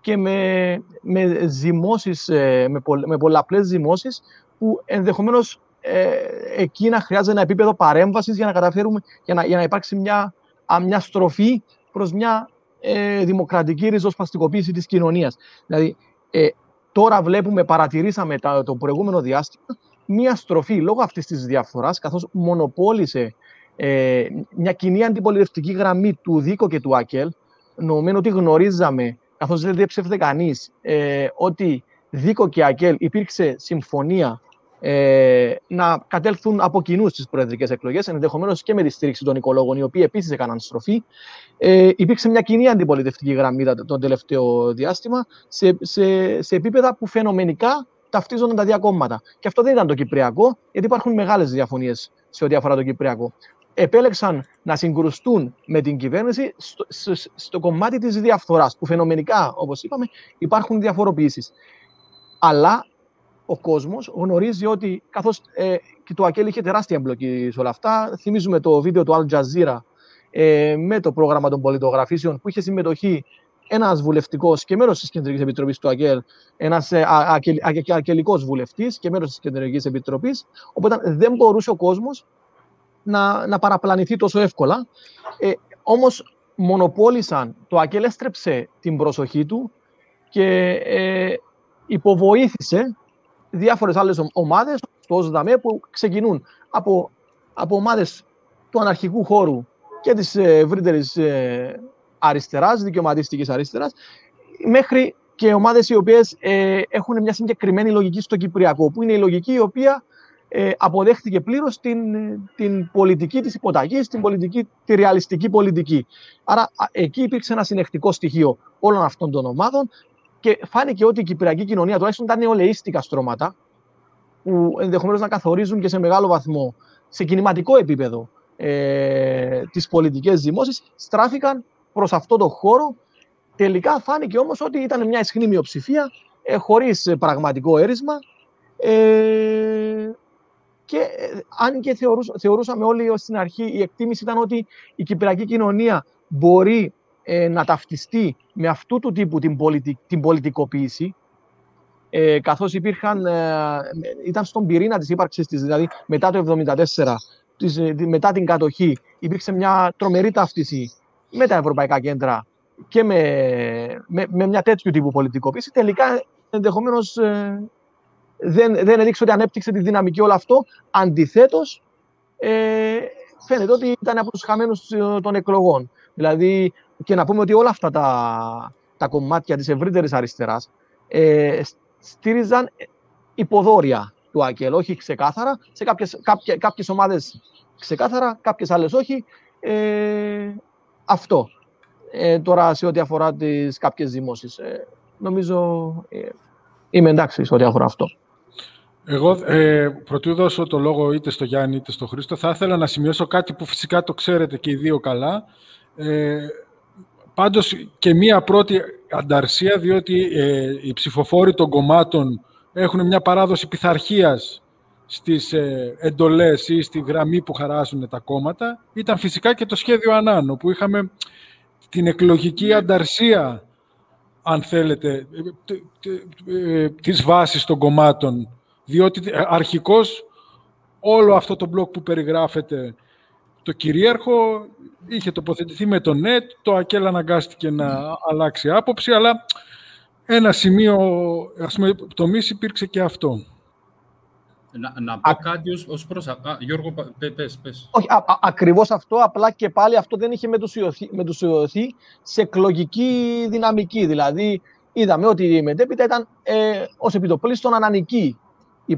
S3: και με, με ζυμώσεις, ε, με, πολλ, με πολλαπλές ζυμώσεις που ενδεχομένως ε, εκεί να χρειάζεται ένα επίπεδο παρέμβασης για να καταφέρουμε, για να, για να υπάρξει μια, μια στροφή προς μια ε, δημοκρατική ριζοσπαστικοποίηση της κοινωνίας. Δηλαδή, ε, τώρα βλέπουμε, παρατηρήσαμε τα, το προηγούμενο διάστημα, μια στροφή λόγω αυτής της διαφοράς, καθώς μονοπόλησε ε, μια κοινή αντιπολιτευτική γραμμή του ΔΙΚΟ και του ΑΚΕΛ, νομίζω ότι γνωρίζαμε, καθώς δεν διέψευδε κανείς, ε, ότι ΔΙΚΟ και ΑΚΕΛ υπήρξε συμφωνία ε, να κατέλθουν από κοινού στις προεδρικές εκλογές, ενδεχομένως και με τη στήριξη των οικολόγων, οι οποίοι επίσης έκαναν στροφή. Ε, υπήρξε μια κοινή αντιπολιτευτική γραμμή το τελευταίο διάστημα σε, σε, σε επίπεδα που φαινομενικά ταυτίζονταν τα δύο κόμματα. Και αυτό δεν ήταν το Κυπριακό, γιατί υπάρχουν μεγάλες διαφωνίες σε ό,τι αφορά το Κυπριακό επέλεξαν να συγκρουστούν με την κυβέρνηση στο, στο, κομμάτι της διαφθοράς, που φαινομενικά, όπως είπαμε, υπάρχουν διαφοροποιήσεις. Αλλά ο κόσμος γνωρίζει ότι, καθώς ε, και το ΑΚΕΛ είχε τεράστια εμπλοκή σε όλα αυτά, θυμίζουμε το βίντεο του Al Jazeera ε, με το πρόγραμμα των πολιτογραφήσεων που είχε συμμετοχή ένας βουλευτικός και μέρος της Κεντρικής Επιτροπής του ΑΚΕΛ, ένας ε, ακελικός βουλευτής και μέρος της Κεντρικής Επιτροπής. Οπότε δεν μπορούσε ο κόσμος να, να παραπλανηθεί τόσο εύκολα. Ε, όμως μονοπόλησαν, το ΑΚΕΛ έστρεψε την προσοχή του και ε, υποβοήθησε διάφορες άλλες ομάδες στο ΟΣΔΑΜΕ που ξεκινούν από, από ομάδες του αναρχικού χώρου και της ευρύτερης αριστεράς, δικαιωματιστικής αριστεράς, μέχρι και ομάδες οι οποίες έχουν μια συγκεκριμένη λογική στο Κυπριακό, που είναι η λογική η οποία ε, αποδέχτηκε πλήρως την, την πολιτική της υποταγής, την πολιτική, τη ρεαλιστική πολιτική. Άρα εκεί υπήρξε ένα συνεχτικό στοιχείο όλων αυτών των ομάδων και φάνηκε ότι η κυπριακή κοινωνία, τουλάχιστον τα νεολαίστικα στρώματα, που ενδεχομένως να καθορίζουν και σε μεγάλο βαθμό σε κινηματικό επίπεδο ε, τις πολιτικές δημόσει, στράφηκαν προς αυτό το χώρο. Τελικά φάνηκε όμως ότι ήταν μια ισχυρή μειοψηφία, ε, χωρίς πραγματικό έρισμα, ε, και ε, αν και θεωρούσαμε όλοι ως στην αρχή, η εκτίμηση ήταν ότι η κυπριακή κοινωνία μπορεί ε, να ταυτιστεί με αυτού του τύπου την, την πολιτικοποίηση, ε, καθώς υπήρχαν, ε, ήταν στον πυρήνα της ύπαρξης της, δηλαδή μετά το 1974, μετά την κατοχή, υπήρξε μια τρομερή ταύτιση με τα ευρωπαϊκά κέντρα και με, με, με μια τέτοιου τύπου πολιτικοποίηση. Τελικά, ενδεχομένως, δεν, δεν έδειξε ότι ανέπτυξε τη δυναμική όλο αυτό. Αντιθέτως, ε, φαίνεται ότι ήταν από τους χαμένους ε, των εκλογών. Δηλαδή, και να πούμε ότι όλα αυτά τα, τα κομμάτια της ευρύτερης αριστεράς ε, στήριζαν υποδόρια του ΑΚΕΛ, όχι ξεκάθαρα. Σε κάποιες, κάποιες, κάποιες ομάδες ξεκάθαρα, κάποιες άλλες όχι. Ε, αυτό. Ε, τώρα, σε ό,τι αφορά τις κάποιες δημόσεις, ε, νομίζω ε, είμαι εντάξει σε ό,τι αφορά αυτό.
S1: Εγώ, ε, πρωτού δώσω το λόγο είτε στο Γιάννη είτε στο Χρήστο, θα ήθελα να σημειώσω κάτι που φυσικά το ξέρετε και οι δύο καλά. Ε, πάντως και μία πρώτη ανταρσία, διότι ε, οι ψηφοφόροι των κομμάτων έχουν μια παράδοση πειθαρχίας στις ε, εντολές ή στη γραμμή που χαράσουν τα κόμματα, ήταν φυσικά και το σχέδιο Ανάνο, που είχαμε την εκλογική ανταρσία, αν θέλετε, ε, της βάσης των κομμάτων. Διότι ε, αρχικώς όλο αυτό το μπλοκ που περιγράφεται το κυρίαρχο είχε τοποθετηθεί με το ΝΕΤ, το ΑΚΕΛ αναγκάστηκε να αλλάξει άποψη, αλλά ένα σημείο, ας πούμε, τομής υπήρξε και αυτό.
S4: Να, να πω κάτι ως, ως προς... Α, Γιώργο, πες, πες.
S3: Όχι, α, α, ακριβώς αυτό, απλά και πάλι αυτό δεν είχε μετουσιωθεί σε εκλογική δυναμική. Δηλαδή, είδαμε ότι η μετέπειτα ήταν ε, ως επιτοπλίστων ανανική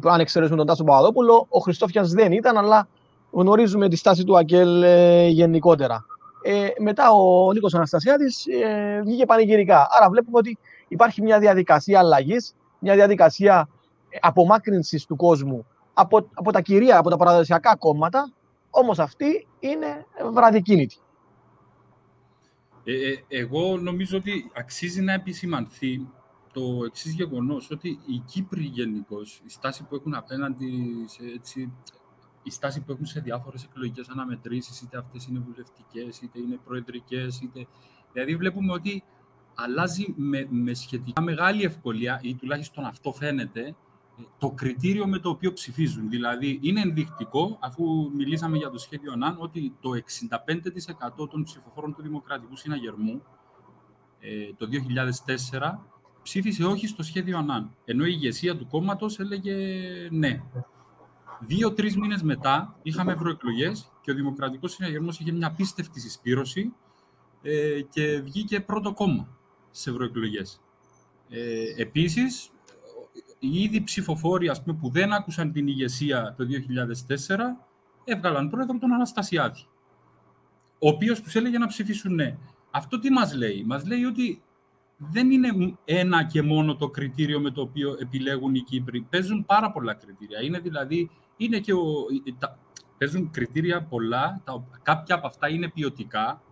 S3: αν εξαιρέσουμε τον Τάσο Παπαδόπουλο, ο Χριστόφιας δεν ήταν, αλλά γνωρίζουμε τη στάση του Ακέλ ε, γενικότερα. Ε, μετά ο Νίκος Αναστασιάδης ε, βγήκε πανηγυρικά. Άρα βλέπουμε ότι υπάρχει μια διαδικασία αλλαγής, μια διαδικασία απομάκρυνσης του κόσμου από, από τα κυρία, από τα παραδοσιακά κόμματα, όμως αυτή είναι βραδικίνητη.
S4: Ε, ε, εγώ νομίζω ότι αξίζει να επισημανθεί το εξής γεγονός ότι οι Κύπροι γενικώς, η στάση που έχουν απέναντι σε έτσι, η στάση που έχουν σε διάφορες εκλογικές αναμετρήσεις, είτε αυτές είναι βουλευτικές, είτε είναι προεδρικές, είτε. Δηλαδή, βλέπουμε ότι αλλάζει με, με σχετικά μεγάλη ευκολία, ή τουλάχιστον αυτό φαίνεται, το κριτήριο με το οποίο ψηφίζουν. Δηλαδή, είναι ενδεικτικό, αφού μιλήσαμε για το σχέδιο ΝΑΝ, ότι το 65% των ψηφοφόρων του Δημοκρατικού Συναγερμού ε, το 2004 ψήφισε όχι στο σχέδιο ΑΝΑΝ. Ενώ η ηγεσία του κόμματος έλεγε ναι. Δύο-τρεις μήνες μετά είχαμε ευρωεκλογές και ο Δημοκρατικός Συναγερμός είχε μια πίστευτη συσπήρωση ε, και βγήκε πρώτο κόμμα στις ευρωεκλογές. Ε, Επίσης, οι ήδη ψηφοφόροι ας πούμε, που δεν άκουσαν την ηγεσία το 2004 έβγαλαν πρόεδρο τον Αναστασιάδη, ο οποίος τους έλεγε να ψηφίσουν ναι. Αυτό τι μας λέει; Μας λέει ότι δεν είναι ένα και μόνο το κριτήριο με το οποίο επιλέγουν οι Κύπροι. Παίζουν πάρα πολλά κριτήρια. Είναι δηλαδή, είναι και ο, τα, παίζουν κριτήρια πολλά, τα, κάποια από αυτά είναι ποιοτικά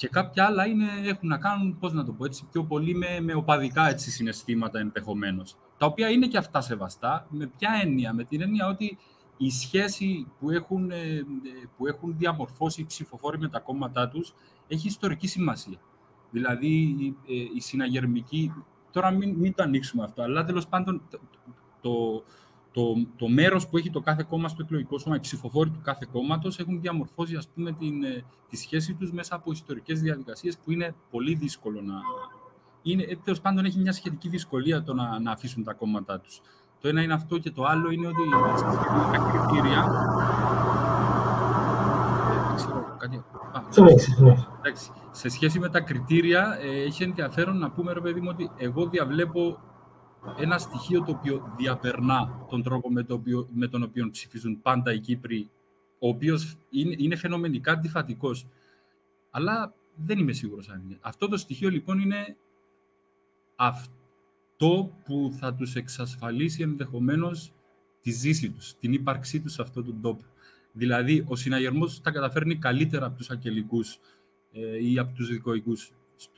S4: και κάποια άλλα είναι, έχουν να κάνουν, πώς να το πω έτσι, πιο πολύ με, με οπαδικά έτσι, συναισθήματα ενδεχομένως. Τα οποία είναι και αυτά σεβαστά. Με ποια έννοια, με την έννοια ότι η σχέση που έχουν, ε, που έχουν διαμορφώσει οι ψηφοφόροι με τα κόμματά τους έχει ιστορική σημασία. Δηλαδή, ε, η συναγερμική... Τώρα μην, μην το ανοίξουμε αυτό, αλλά τέλος πάντων το, το, το, το μέρος που έχει το κάθε κόμμα στο εκλογικό σώμα, οι ψηφοφόροι του κάθε κόμματος έχουν διαμορφώσει ας πούμε, την, ε, τη σχέση τους μέσα από ιστορικές διαδικασίες που είναι πολύ δύσκολο να... Είναι, ε, τέλος πάντων έχει μια σχετική δυσκολία το να, να αφήσουν τα κόμματά τους. Το ένα είναι αυτό και το άλλο είναι ότι τα κριτήρια. Κάτι...
S2: Εντάξει,
S4: σε σχέση με τα κριτήρια, ε, έχει ενδιαφέρον να πούμε, ρε παιδί μου, ότι εγώ διαβλέπω ένα στοιχείο το οποίο διαπερνά τον τρόπο με, το οποίο, με τον οποίο ψηφίζουν πάντα οι Κύπροι, ο οποίος είναι, είναι φαινομενικά αντιφατικός. Αλλά δεν είμαι σίγουρος αν είναι. Αυτό το στοιχείο λοιπόν είναι αυτό που θα τους εξασφαλίσει ενδεχομένως τη ζήση τους, την ύπαρξή τους σε αυτόν τον τόπο. Δηλαδή, ο συναγερμός τα καταφέρνει καλύτερα από τους ακελικούς ε, ή από τους δικοικούς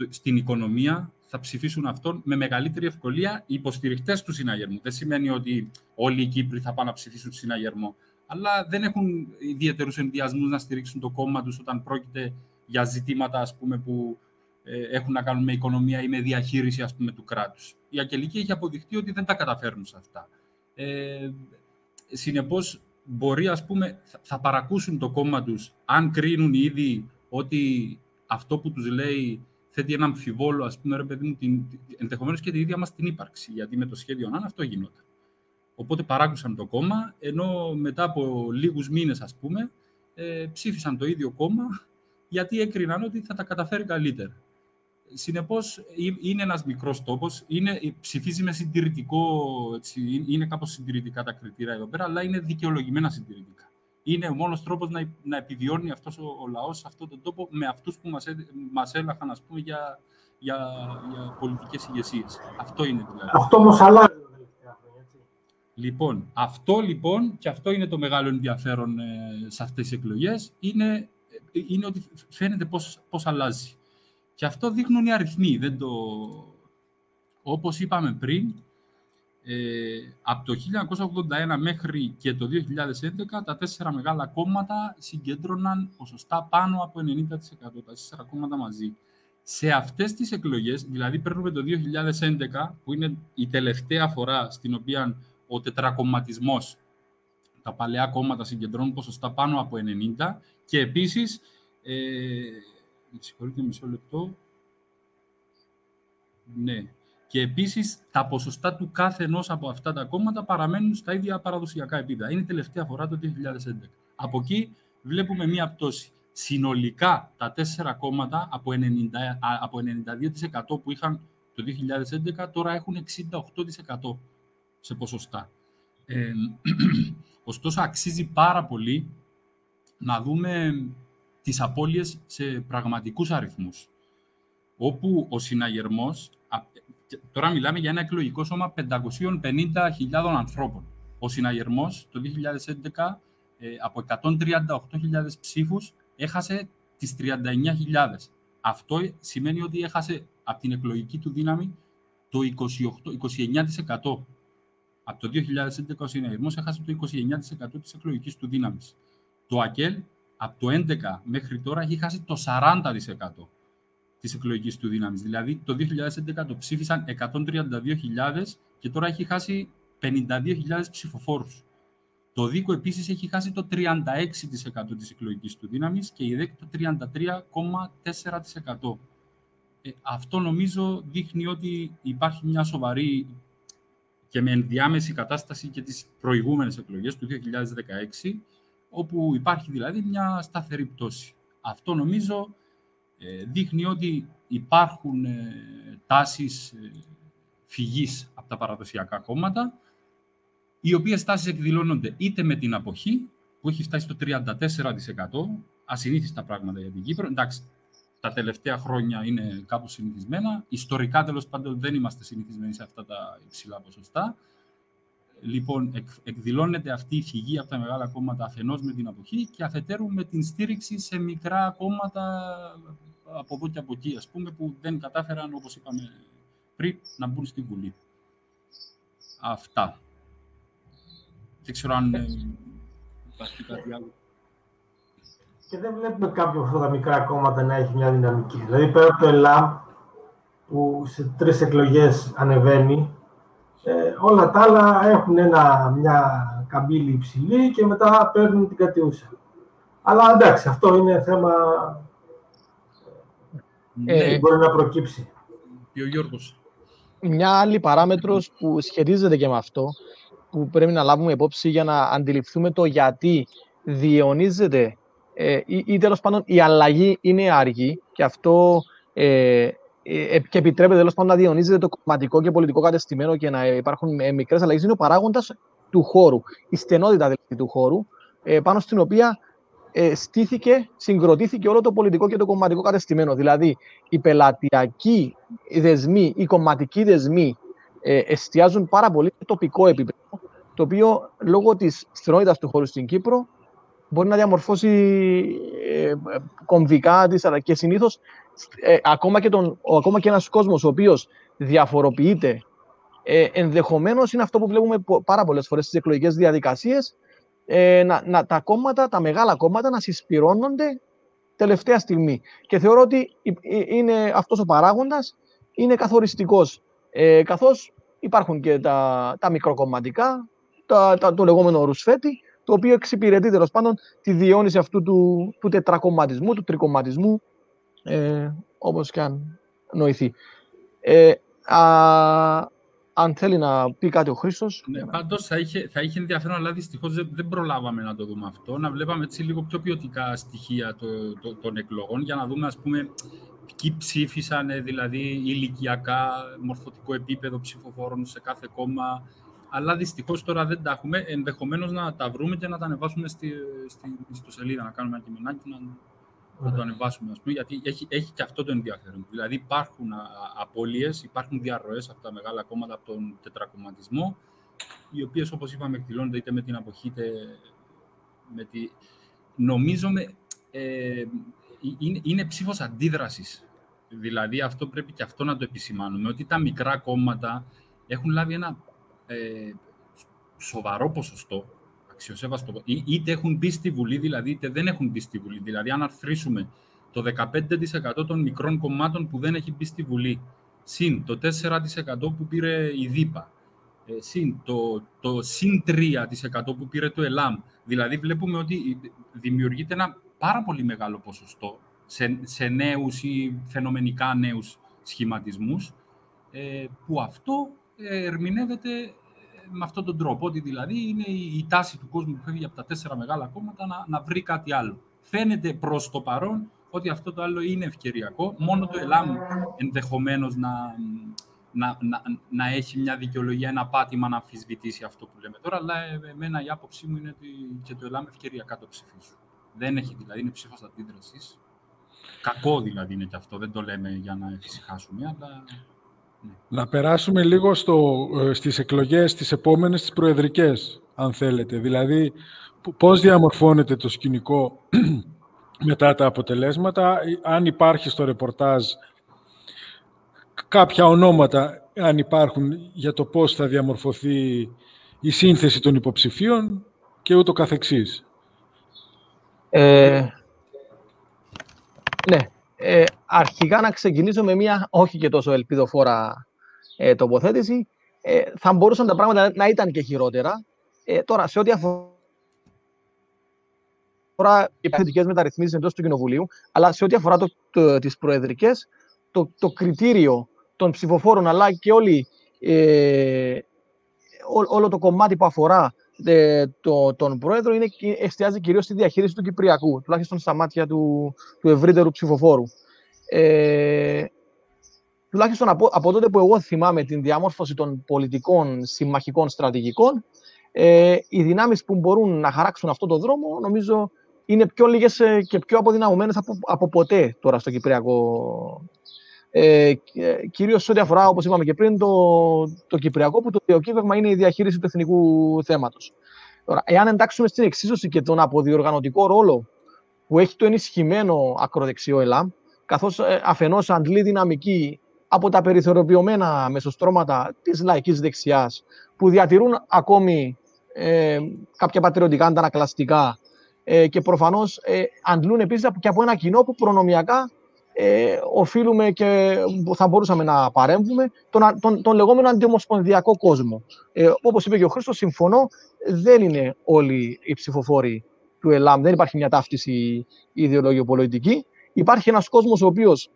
S4: στην οικονομία, θα ψηφίσουν αυτόν με μεγαλύτερη ευκολία οι υποστηρικτές του συναγερμού. Δεν σημαίνει ότι όλοι οι Κύπροι θα πάνε να ψηφίσουν συναγερμό, αλλά δεν έχουν ιδιαίτερους ενδιασμούς να στηρίξουν το κόμμα τους όταν πρόκειται για ζητήματα ας πούμε, που ε, έχουν να κάνουν με οικονομία ή με διαχείριση ας πούμε, του κράτους. Η Αγγελική έχει αποδειχτεί ότι δεν τα καταφέρνουν σε αυτά. Ε, συνεπώς, μπορεί, ας πούμε, θα παρακούσουν το κόμμα τους αν κρίνουν ήδη ότι αυτό που τους λέει θέτει ένα αμφιβόλο, ας πούμε, ρε παιδί μου, την, ενδεχομένως και την ίδια μας την ύπαρξη, γιατί με το σχέδιο αν αυτό γινόταν. Οπότε παράκουσαν το κόμμα, ενώ μετά από λίγους μήνες, ας πούμε, ε, ψήφισαν το ίδιο κόμμα, γιατί έκριναν ότι θα τα καταφέρει καλύτερα. Συνεπώς, είναι ένας μικρός τόπος. Ψηφίζει με συντηρητικό. Έτσι, είναι κάπως συντηρητικά τα κριτήρια εδώ πέρα, αλλά είναι δικαιολογημένα συντηρητικά. Είναι ο μόνος τρόπος να, να επιβιώνει αυτός ο, ο λαός σε αυτόν τον τόπο με αυτούς που μας έλαχαν ας πούμε, για, για, για πολιτικές ηγεσίες. Αυτό είναι δηλαδή.
S2: Αυτό όμως αλλάζει.
S4: Λοιπόν, αυτό λοιπόν, και αυτό είναι το μεγάλο ενδιαφέρον ε, σε αυτές τις εκλογές, είναι, ε, είναι ότι φαίνεται πώς, πώς αλλάζει. Και αυτό δείχνουν οι αριθμοί. Δεν το... Όπως είπαμε πριν, ε, από το 1981 μέχρι και το 2011, τα τέσσερα μεγάλα κόμματα συγκέντρωναν ποσοστά πάνω από 90%, τα τέσσερα κόμματα μαζί. Σε αυτές τις εκλογές, δηλαδή παίρνουμε το 2011, που είναι η τελευταία φορά στην οποία ο τετρακομματισμός, τα παλαιά κόμματα συγκεντρώνουν ποσοστά πάνω από 90 και επίσης ε, με συγχωρείτε μισό λεπτό. Ναι. Και επίσης τα ποσοστά του κάθε ενός από αυτά τα κόμματα παραμένουν στα ίδια παραδοσιακά επίπεδα. Είναι η τελευταία φορά το 2011. Από εκεί βλέπουμε μία πτώση. Συνολικά τα τέσσερα κόμματα από, 90, από 92% που είχαν το 2011 τώρα έχουν 68% σε ποσοστά. Ε, ωστόσο αξίζει πάρα πολύ να δούμε τις απώλειες σε πραγματικούς αριθμούς. Όπου ο συναγερμός, τώρα μιλάμε για ένα εκλογικό σώμα 550.000 ανθρώπων. Ο συναγερμός το 2011 ε, από 138.000 ψήφους έχασε τις 39.000. Αυτό σημαίνει ότι έχασε από την εκλογική του δύναμη το 28, 29%. Από το 2011 ο συναγερμός έχασε το 29% της εκλογικής του δύναμης. Το ΑΚΕΛ από το 11 μέχρι τώρα έχει χάσει το 40% της εκλογικής του δύναμης. Δηλαδή, το 2011 το ψήφισαν 132.000 και τώρα έχει χάσει 52.000 ψηφοφόρους. Το ΔΙΚΟ επίσης έχει χάσει το 36% της εκλογικής του δύναμης και η ΔΕΚ το 33,4%. Ε, αυτό νομίζω δείχνει ότι υπάρχει μια σοβαρή και με ενδιάμεση κατάσταση και τις προηγούμενες εκλογές του 2016 όπου υπάρχει δηλαδή μια σταθερή πτώση. Αυτό νομίζω ε, δείχνει ότι υπάρχουν ε, τάσεις ε, φυγής από τα παραδοσιακά κόμματα, οι οποίες τάσεις εκδηλώνονται είτε με την αποχή, που έχει φτάσει στο 34%, ασυνήθιστα πράγματα για την Κύπρο. Εντάξει, τα τελευταία χρόνια είναι κάπως συνηθισμένα. Ιστορικά, τέλος πάντων, δεν είμαστε συνηθισμένοι σε αυτά τα υψηλά ποσοστά. Λοιπόν, εκδηλώνεται αυτή η φυγή από τα μεγάλα κόμματα αφενός με την αποχή και αφετέρου με την στήριξη σε μικρά κόμματα από εδώ και από εκεί, ας πούμε, που δεν κατάφεραν, όπως είπαμε πριν, να μπουν στην Βουλή. Αυτά. Δεν ξέρω αν ε, υπάρχει κάτι άλλο.
S2: Και δεν βλέπουμε κάποιο από αυτά τα μικρά κόμματα να έχει μια δυναμική. Δηλαδή, πέρα από το ΕΛΑΜ, που σε τρεις εκλογές ανεβαίνει, ε, όλα τα άλλα έχουν ένα, μια καμπύλη υψηλή και μετά παίρνουν την κατιούσα. Αλλά εντάξει, αυτό είναι θέμα ε, μπορεί να προκύψει.
S4: ο Γιώργος.
S3: Μια άλλη παράμετρος που σχετίζεται και με αυτό, που πρέπει να λάβουμε υπόψη για να αντιληφθούμε το γιατί διαιωνίζεται ε, ή, ή τέλος πάντων η αλλαγή είναι αργή και αυτό ε, ε, και επιτρέπεται τέλος πάντων να διονύζεται το κομματικό και πολιτικό κατεστημένο και να υπάρχουν ε, μικρές αλλαγές, είναι ο παράγοντας του χώρου, η στενότητα δηλαδή του χώρου, ε, πάνω στην οποία ε, στήθηκε, συγκροτήθηκε όλο το πολιτικό και το κομματικό κατεστημένο. Δηλαδή, οι πελατειακοί δεσμοί, οι κομματικοί δεσμοί ε, εστιάζουν πάρα πολύ στο τοπικό επίπεδο, το οποίο λόγω της στενότητας του χώρου στην Κύπρο μπορεί να διαμορφώσει ε, κομβικά της, αλλά και συνήθως ε, ακόμα, και ακόμα και ένας κόσμος ο οποίος διαφοροποιείται ε, ενδεχομένως είναι αυτό που βλέπουμε πάρα πολλές φορές στις εκλογικές διαδικασίες ε, να, να, τα κόμματα, τα μεγάλα κόμματα να συσπυρώνονται τελευταία στιγμή. Και θεωρώ ότι είναι αυτός ο παράγοντας είναι καθοριστικός. Ε, καθώς υπάρχουν και τα, τα μικροκομματικά, τα, τα, το λεγόμενο ρουσφέτη, το οποίο εξυπηρετεί τέλος πάντων τη διαιώνιση αυτού του, του τετρακομματισμού, του τρικομματισμού, ε, όπως και αν νοηθεί. Ε, α, αν θέλει να πει κάτι ο Χρήστος.
S4: Ναι, Πάντως θα είχε, θα είχε ενδιαφέρον, αλλά δυστυχώς δεν, δεν προλάβαμε να το δούμε αυτό. Να βλέπαμε έτσι λίγο πιο ποιοτικά στοιχεία το, το, των εκλογών για να δούμε, ας πούμε, ποιοι ψήφισαν, ε, δηλαδή ηλικιακά, μορφωτικό επίπεδο ψηφοφόρων σε κάθε κόμμα. Αλλά δυστυχώς τώρα δεν τα έχουμε. Ενδεχομένως να τα βρούμε και να τα ανεβάσουμε στη, στη, σελίδα, να κάνουμε ένα κειμενάκι, να, να το ανεβάσουμε, ας πούμε, γιατί έχει, έχει και αυτό το ενδιαφέρον. Δηλαδή υπάρχουν απώλειες, υπάρχουν διαρροές από τα μεγάλα κόμματα από τον τετρακομματισμό, οι οποίες, όπως είπαμε, εκδηλώνονται είτε με την αποχή, είτε με τη... Νομίζω ε, είναι, είναι ψήφος αντίδρασης. Δηλαδή, αυτό πρέπει και αυτό να το επισημάνουμε, ότι τα μικρά κόμματα έχουν λάβει ένα ε, σοβαρό ποσοστό αξιοσέβαστο, είτε έχουν μπει στη Βουλή, δηλαδή είτε δεν έχουν μπει στη Βουλή. Δηλαδή, αν αρθρήσουμε το 15% των μικρών κομμάτων που δεν έχει μπει στη Βουλή, συν το 4% που πήρε η ΔΥΠΑ, ε, συν το, το συν 3% που πήρε το ΕΛΑΜ. Δηλαδή, βλέπουμε ότι δημιουργείται ένα πάρα πολύ μεγάλο ποσοστό σε, σε νέους ή φαινομενικά νέους σχηματισμούς, ε, που αυτό ε, ερμηνεύεται με αυτόν τον τρόπο. Ότι δηλαδή είναι η, τάση του κόσμου που φεύγει από τα τέσσερα μεγάλα κόμματα να, να βρει κάτι άλλο. Φαίνεται προς το παρόν ότι αυτό το άλλο είναι ευκαιριακό. Μόνο το ΕΛΑΜ ενδεχομένως να, να, να, να, έχει μια δικαιολογία, ένα πάτημα να αμφισβητήσει αυτό που λέμε τώρα. Αλλά ε, εμένα η άποψή μου είναι ότι και το ΕΛΑΜ ευκαιριακά το ψηφίσουν. Δεν έχει δηλαδή, είναι ψήφος αντίδρασης. Κακό δηλαδή είναι και αυτό, δεν το λέμε για να εφησυχάσουμε, αλλά
S1: να περάσουμε λίγο στο, ε, στις εκλογές τις επόμενες, τις προεδρικές, αν θέλετε. Δηλαδή, πώς διαμορφώνεται το σκηνικό μετά τα αποτελέσματα, αν υπάρχει στο ρεπορτάζ κάποια ονόματα, αν υπάρχουν, για το πώς θα διαμορφωθεί η σύνθεση των υποψηφίων και ούτω καθεξής.
S3: Ε, ναι, ε, αρχικά να ξεκινήσω με μια όχι και τόσο ελπιδοφόρα ε, τοποθέτηση. Ε, θα μπορούσαν τα πράγματα να ήταν και χειρότερα. Ε, τώρα, σε ό,τι αφορά οι επιθετικέ μεταρρυθμίσεις εντός του Κοινοβουλίου, αλλά σε ό,τι αφορά το, το, τις προεδρικές, το, το κριτήριο των ψηφοφόρων, αλλά και όλη, ε, ό, όλο το κομμάτι που αφορά ε, το, τον πρόεδρο είναι, εστιάζει κυρίως στη διαχείριση του Κυπριακού, τουλάχιστον στα μάτια του, του ευρύτερου ψηφοφόρου. Ε, τουλάχιστον από, από τότε που εγώ θυμάμαι την διαμόρφωση των πολιτικών συμμαχικών στρατηγικών, ε, οι δυνάμεις που μπορούν να χαράξουν αυτό το δρόμο, νομίζω, είναι πιο λίγες ε, και πιο αποδυναμωμένες από, από ποτέ τώρα στο Κυπριακό. Ε, κυρίως ό,τι αφορά, όπως είπαμε και πριν, το, το Κυπριακό, που το διακύβευμα είναι η διαχείριση του εθνικού θέματος. Τώρα, εάν εντάξουμε στην εξίσωση και τον αποδιοργανωτικό ρόλο που έχει το ενισχυμένο ακροδεξιό ΕΛΑΜ, καθώς ε, αφενός αντλεί δυναμική από τα περιθωριοποιημένα μεσοστρώματα της λαϊκής δεξιάς, που διατηρούν ακόμη ε, κάποια πατριωτικά αντανακλαστικά ε, και προφανώς ε, αντλούν επίσης και από ένα κοινό που προνομιακά ε, οφείλουμε και θα μπορούσαμε να παρέμβουμε τον, τον, τον λεγόμενο αντιομοσπονδιακό κόσμο. Ε, όπως είπε και ο Χρήστος, συμφωνώ, δεν είναι όλοι οι ψηφοφόροι του ΕΛΑΜ, δεν υπάρχει μια ταύτιση ιδεολογιοπολιτική. Υπάρχει ένας κόσμος ο οποίος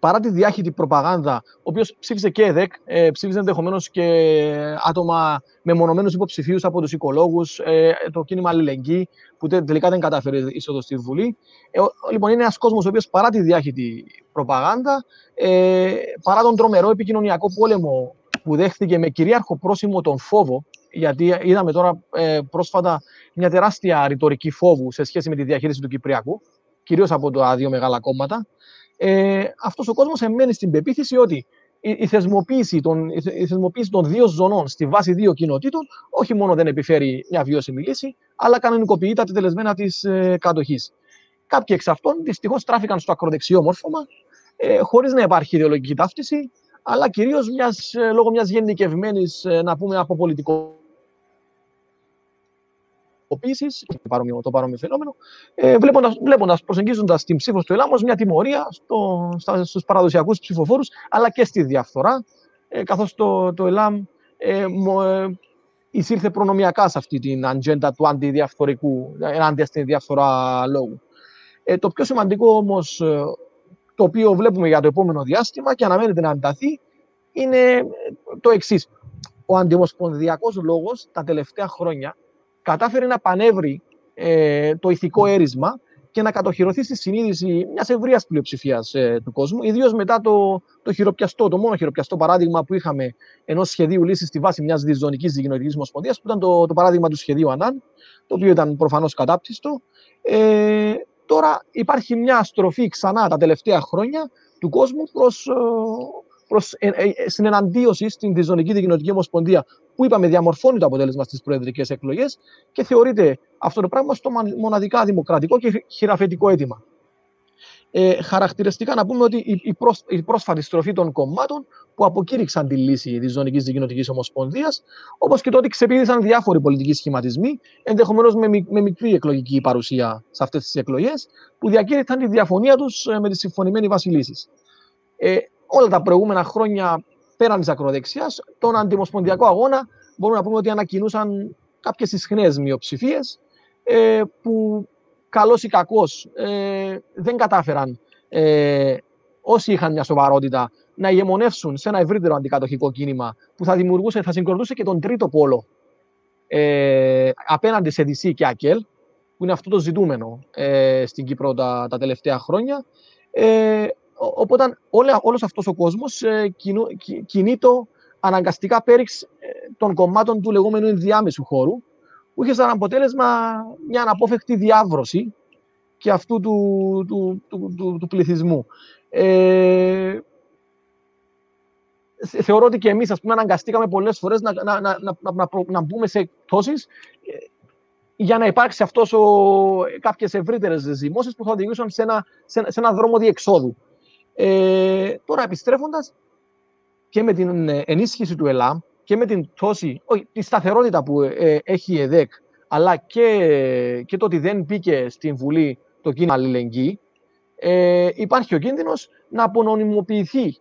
S3: παρά τη διάχυτη προπαγάνδα, ο οποίος ψήφισε και ΕΔΕΚ, ε, ψήφισε ενδεχομένως και άτομα μεμονωμένους υποψηφίους από τους οικολόγους, ε, το κίνημα Αλληλεγγύη, που τελικά δεν κατάφερε είσοδο στη Βουλή. Ε, λοιπόν, είναι ένας κόσμος ο οποίος παρά τη διάχυτη προπαγάνδα, ε, παρά τον τρομερό επικοινωνιακό πόλεμο που δέχτηκε με κυρίαρχο πρόσημο τον φόβο, γιατί είδαμε τώρα ε, πρόσφατα μια τεράστια ρητορική φόβου σε σχέση με τη διαχείριση του Κυπριακού, κυρίως από τα δύο μεγάλα κόμματα, ε, αυτός ο κόσμος εμένει στην πεποίθηση ότι η, η, θεσμοποίηση των, η θεσμοποίηση των δύο ζωνών στη βάση δύο κοινοτήτων όχι μόνο δεν επιφέρει μια βιώσιμη λύση, αλλά κανονικοποιεί τα τελεσμένα της ε, κατοχής. Κάποιοι εξ αυτών δυστυχώς τράφηκαν στο ακροδεξιό μόρφωμα, ε, χωρίς να υπάρχει ιδεολογική ταύτιση, αλλά κυρίως ε, λόγω μιας γενικευμένης, ε, να πούμε, από πολιτικό το παρόμοιο φαινόμενο, ε, βλέποντας, βλέποντας, προσεγγίζοντας την ψήφος του ΕΛΑΜ μια τιμωρία στο, στα, στους παραδοσιακούς ψηφοφόρους, αλλά και στη διαφθορά, ε, καθώς το, το ΕΛΑΜ ε, μο, ε, εισήλθε προνομιακά σε αυτή την ατζέντα του αντιδιαφθορικού, ενάντια στη διαφθορά λόγου. Ε, το πιο σημαντικό όμως, ε, το οποίο βλέπουμε για το επόμενο διάστημα και αναμένεται να ανταθεί, είναι το εξής. Ο αντιμοσπονδιακός λόγος τα τελευταία χρόνια κατάφερε να πανεύρει ε, το ηθικό έρισμα και να κατοχυρωθεί στη συνείδηση μιας ευρείας πλειοψηφίας ε, του κόσμου, ιδίως μετά το, το χειροπιαστό, το μόνο χειροπιαστό παράδειγμα που είχαμε ενός σχεδίου λύσης στη βάση μιας διζωνικής διγενωτική ομοσπονδίας, που ήταν το, το παράδειγμα του σχεδίου Ανάν, το οποίο ήταν προφανώς κατάπτυστο. Ε, τώρα υπάρχει μια στροφή ξανά τα τελευταία χρόνια του κόσμου προς, ε, προς, ε, ε, στην εναντίωση στην διζωνική δικοινοτική ομοσπονδία, που είπαμε διαμορφώνει το αποτέλεσμα στις προεδρικές εκλογές και θεωρείται αυτό το πράγμα στο μοναδικά δημοκρατικό και χειραφετικό αίτημα. Ε, χαρακτηριστικά να πούμε ότι η, η, η πρόσφατη στροφή των κομμάτων που αποκήρυξαν τη λύση της Ζωνική Δικοινοτικής Ομοσπονδίας, όπως και το ότι ξεπίδησαν διάφοροι πολιτικοί σχηματισμοί, ενδεχομένως με, με μικρή εκλογική παρουσία σε αυτές τις εκλογές, που διακήρυξαν τη διαφωνία τους ε, με τη συμφωνημένη βάση λύση. Ε, όλα τα προηγούμενα χρόνια πέραν της ακροδεξιάς, τον αντιμοσπονδιακό αγώνα μπορούμε να πούμε ότι ανακοινούσαν κάποιες ισχνές μειοψηφίες ε, που καλός ή κακός ε, δεν κατάφεραν ε, όσοι είχαν μια σοβαρότητα να ηγεμονεύσουν σε ένα ευρύτερο αντικατοχικό κίνημα που θα δημιουργούσε, θα συγκροτούσε και τον τρίτο πόλο ε, απέναντι σε DC και ΑΚΕΛ, που είναι αυτό το ζητούμενο ε, στην Κύπρο τα, τα τελευταία χρόνια. Ε, Οπότε όλος αυτός ο κόσμος ε, κινείται αναγκαστικά πέριξ ε, των κομμάτων του λεγόμενου ενδιάμεσου χώρου, που είχε σαν αποτέλεσμα μια αναπόφευκτη διάβρωση και αυτού του, του, του, του, πληθυσμού. Ε, θεωρώ ότι και εμείς ας πούμε, αναγκαστήκαμε πολλές φορές να, να, να, να, να, να μπούμε σε εκτόσεις ε, για να υπάρξει αυτός ο, κάποιες ευρύτερες ζυμώσεις που θα οδηγήσουν σε ένα, σε, σε ένα δρόμο διεξόδου. Ε, τώρα επιστρέφοντας και με την ε, ενίσχυση του ΕΛΑΜ και με την τόση, όχι, τη σταθερότητα που ε, έχει η ΕΔΕΚ, αλλά και, και το ότι δεν μπήκε στην Βουλή το κίνημα αλληλεγγύη, ε, υπάρχει ο κίνδυνος να απονομιμοποιηθεί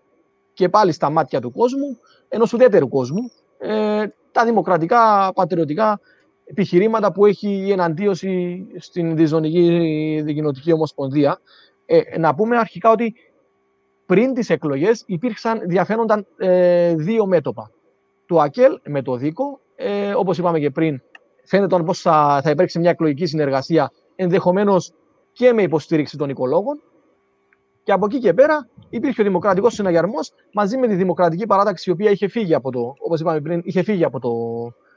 S3: και πάλι στα μάτια του κόσμου, ενός ουδέτερου κόσμου, ε, τα δημοκρατικά, πατριωτικά επιχειρήματα που έχει η εναντίωση στην διζωνική δικοινοτική ομοσπονδία. Ε, να πούμε αρχικά ότι πριν τις εκλογές υπήρξαν, διαφαίνονταν ε, δύο μέτωπα. Το ΑΚΕΛ με το ΔΙΚΟ, ε, όπως είπαμε και πριν, φαίνεται πως θα, θα υπάρξει μια εκλογική συνεργασία, ενδεχομένως και με υποστήριξη των οικολόγων. Και από εκεί και πέρα υπήρχε ο Δημοκρατικός Συναγερμός μαζί με τη Δημοκρατική Παράταξη, η οποία είχε φύγει από το, όπως είπαμε πριν, είχε φύγει από το,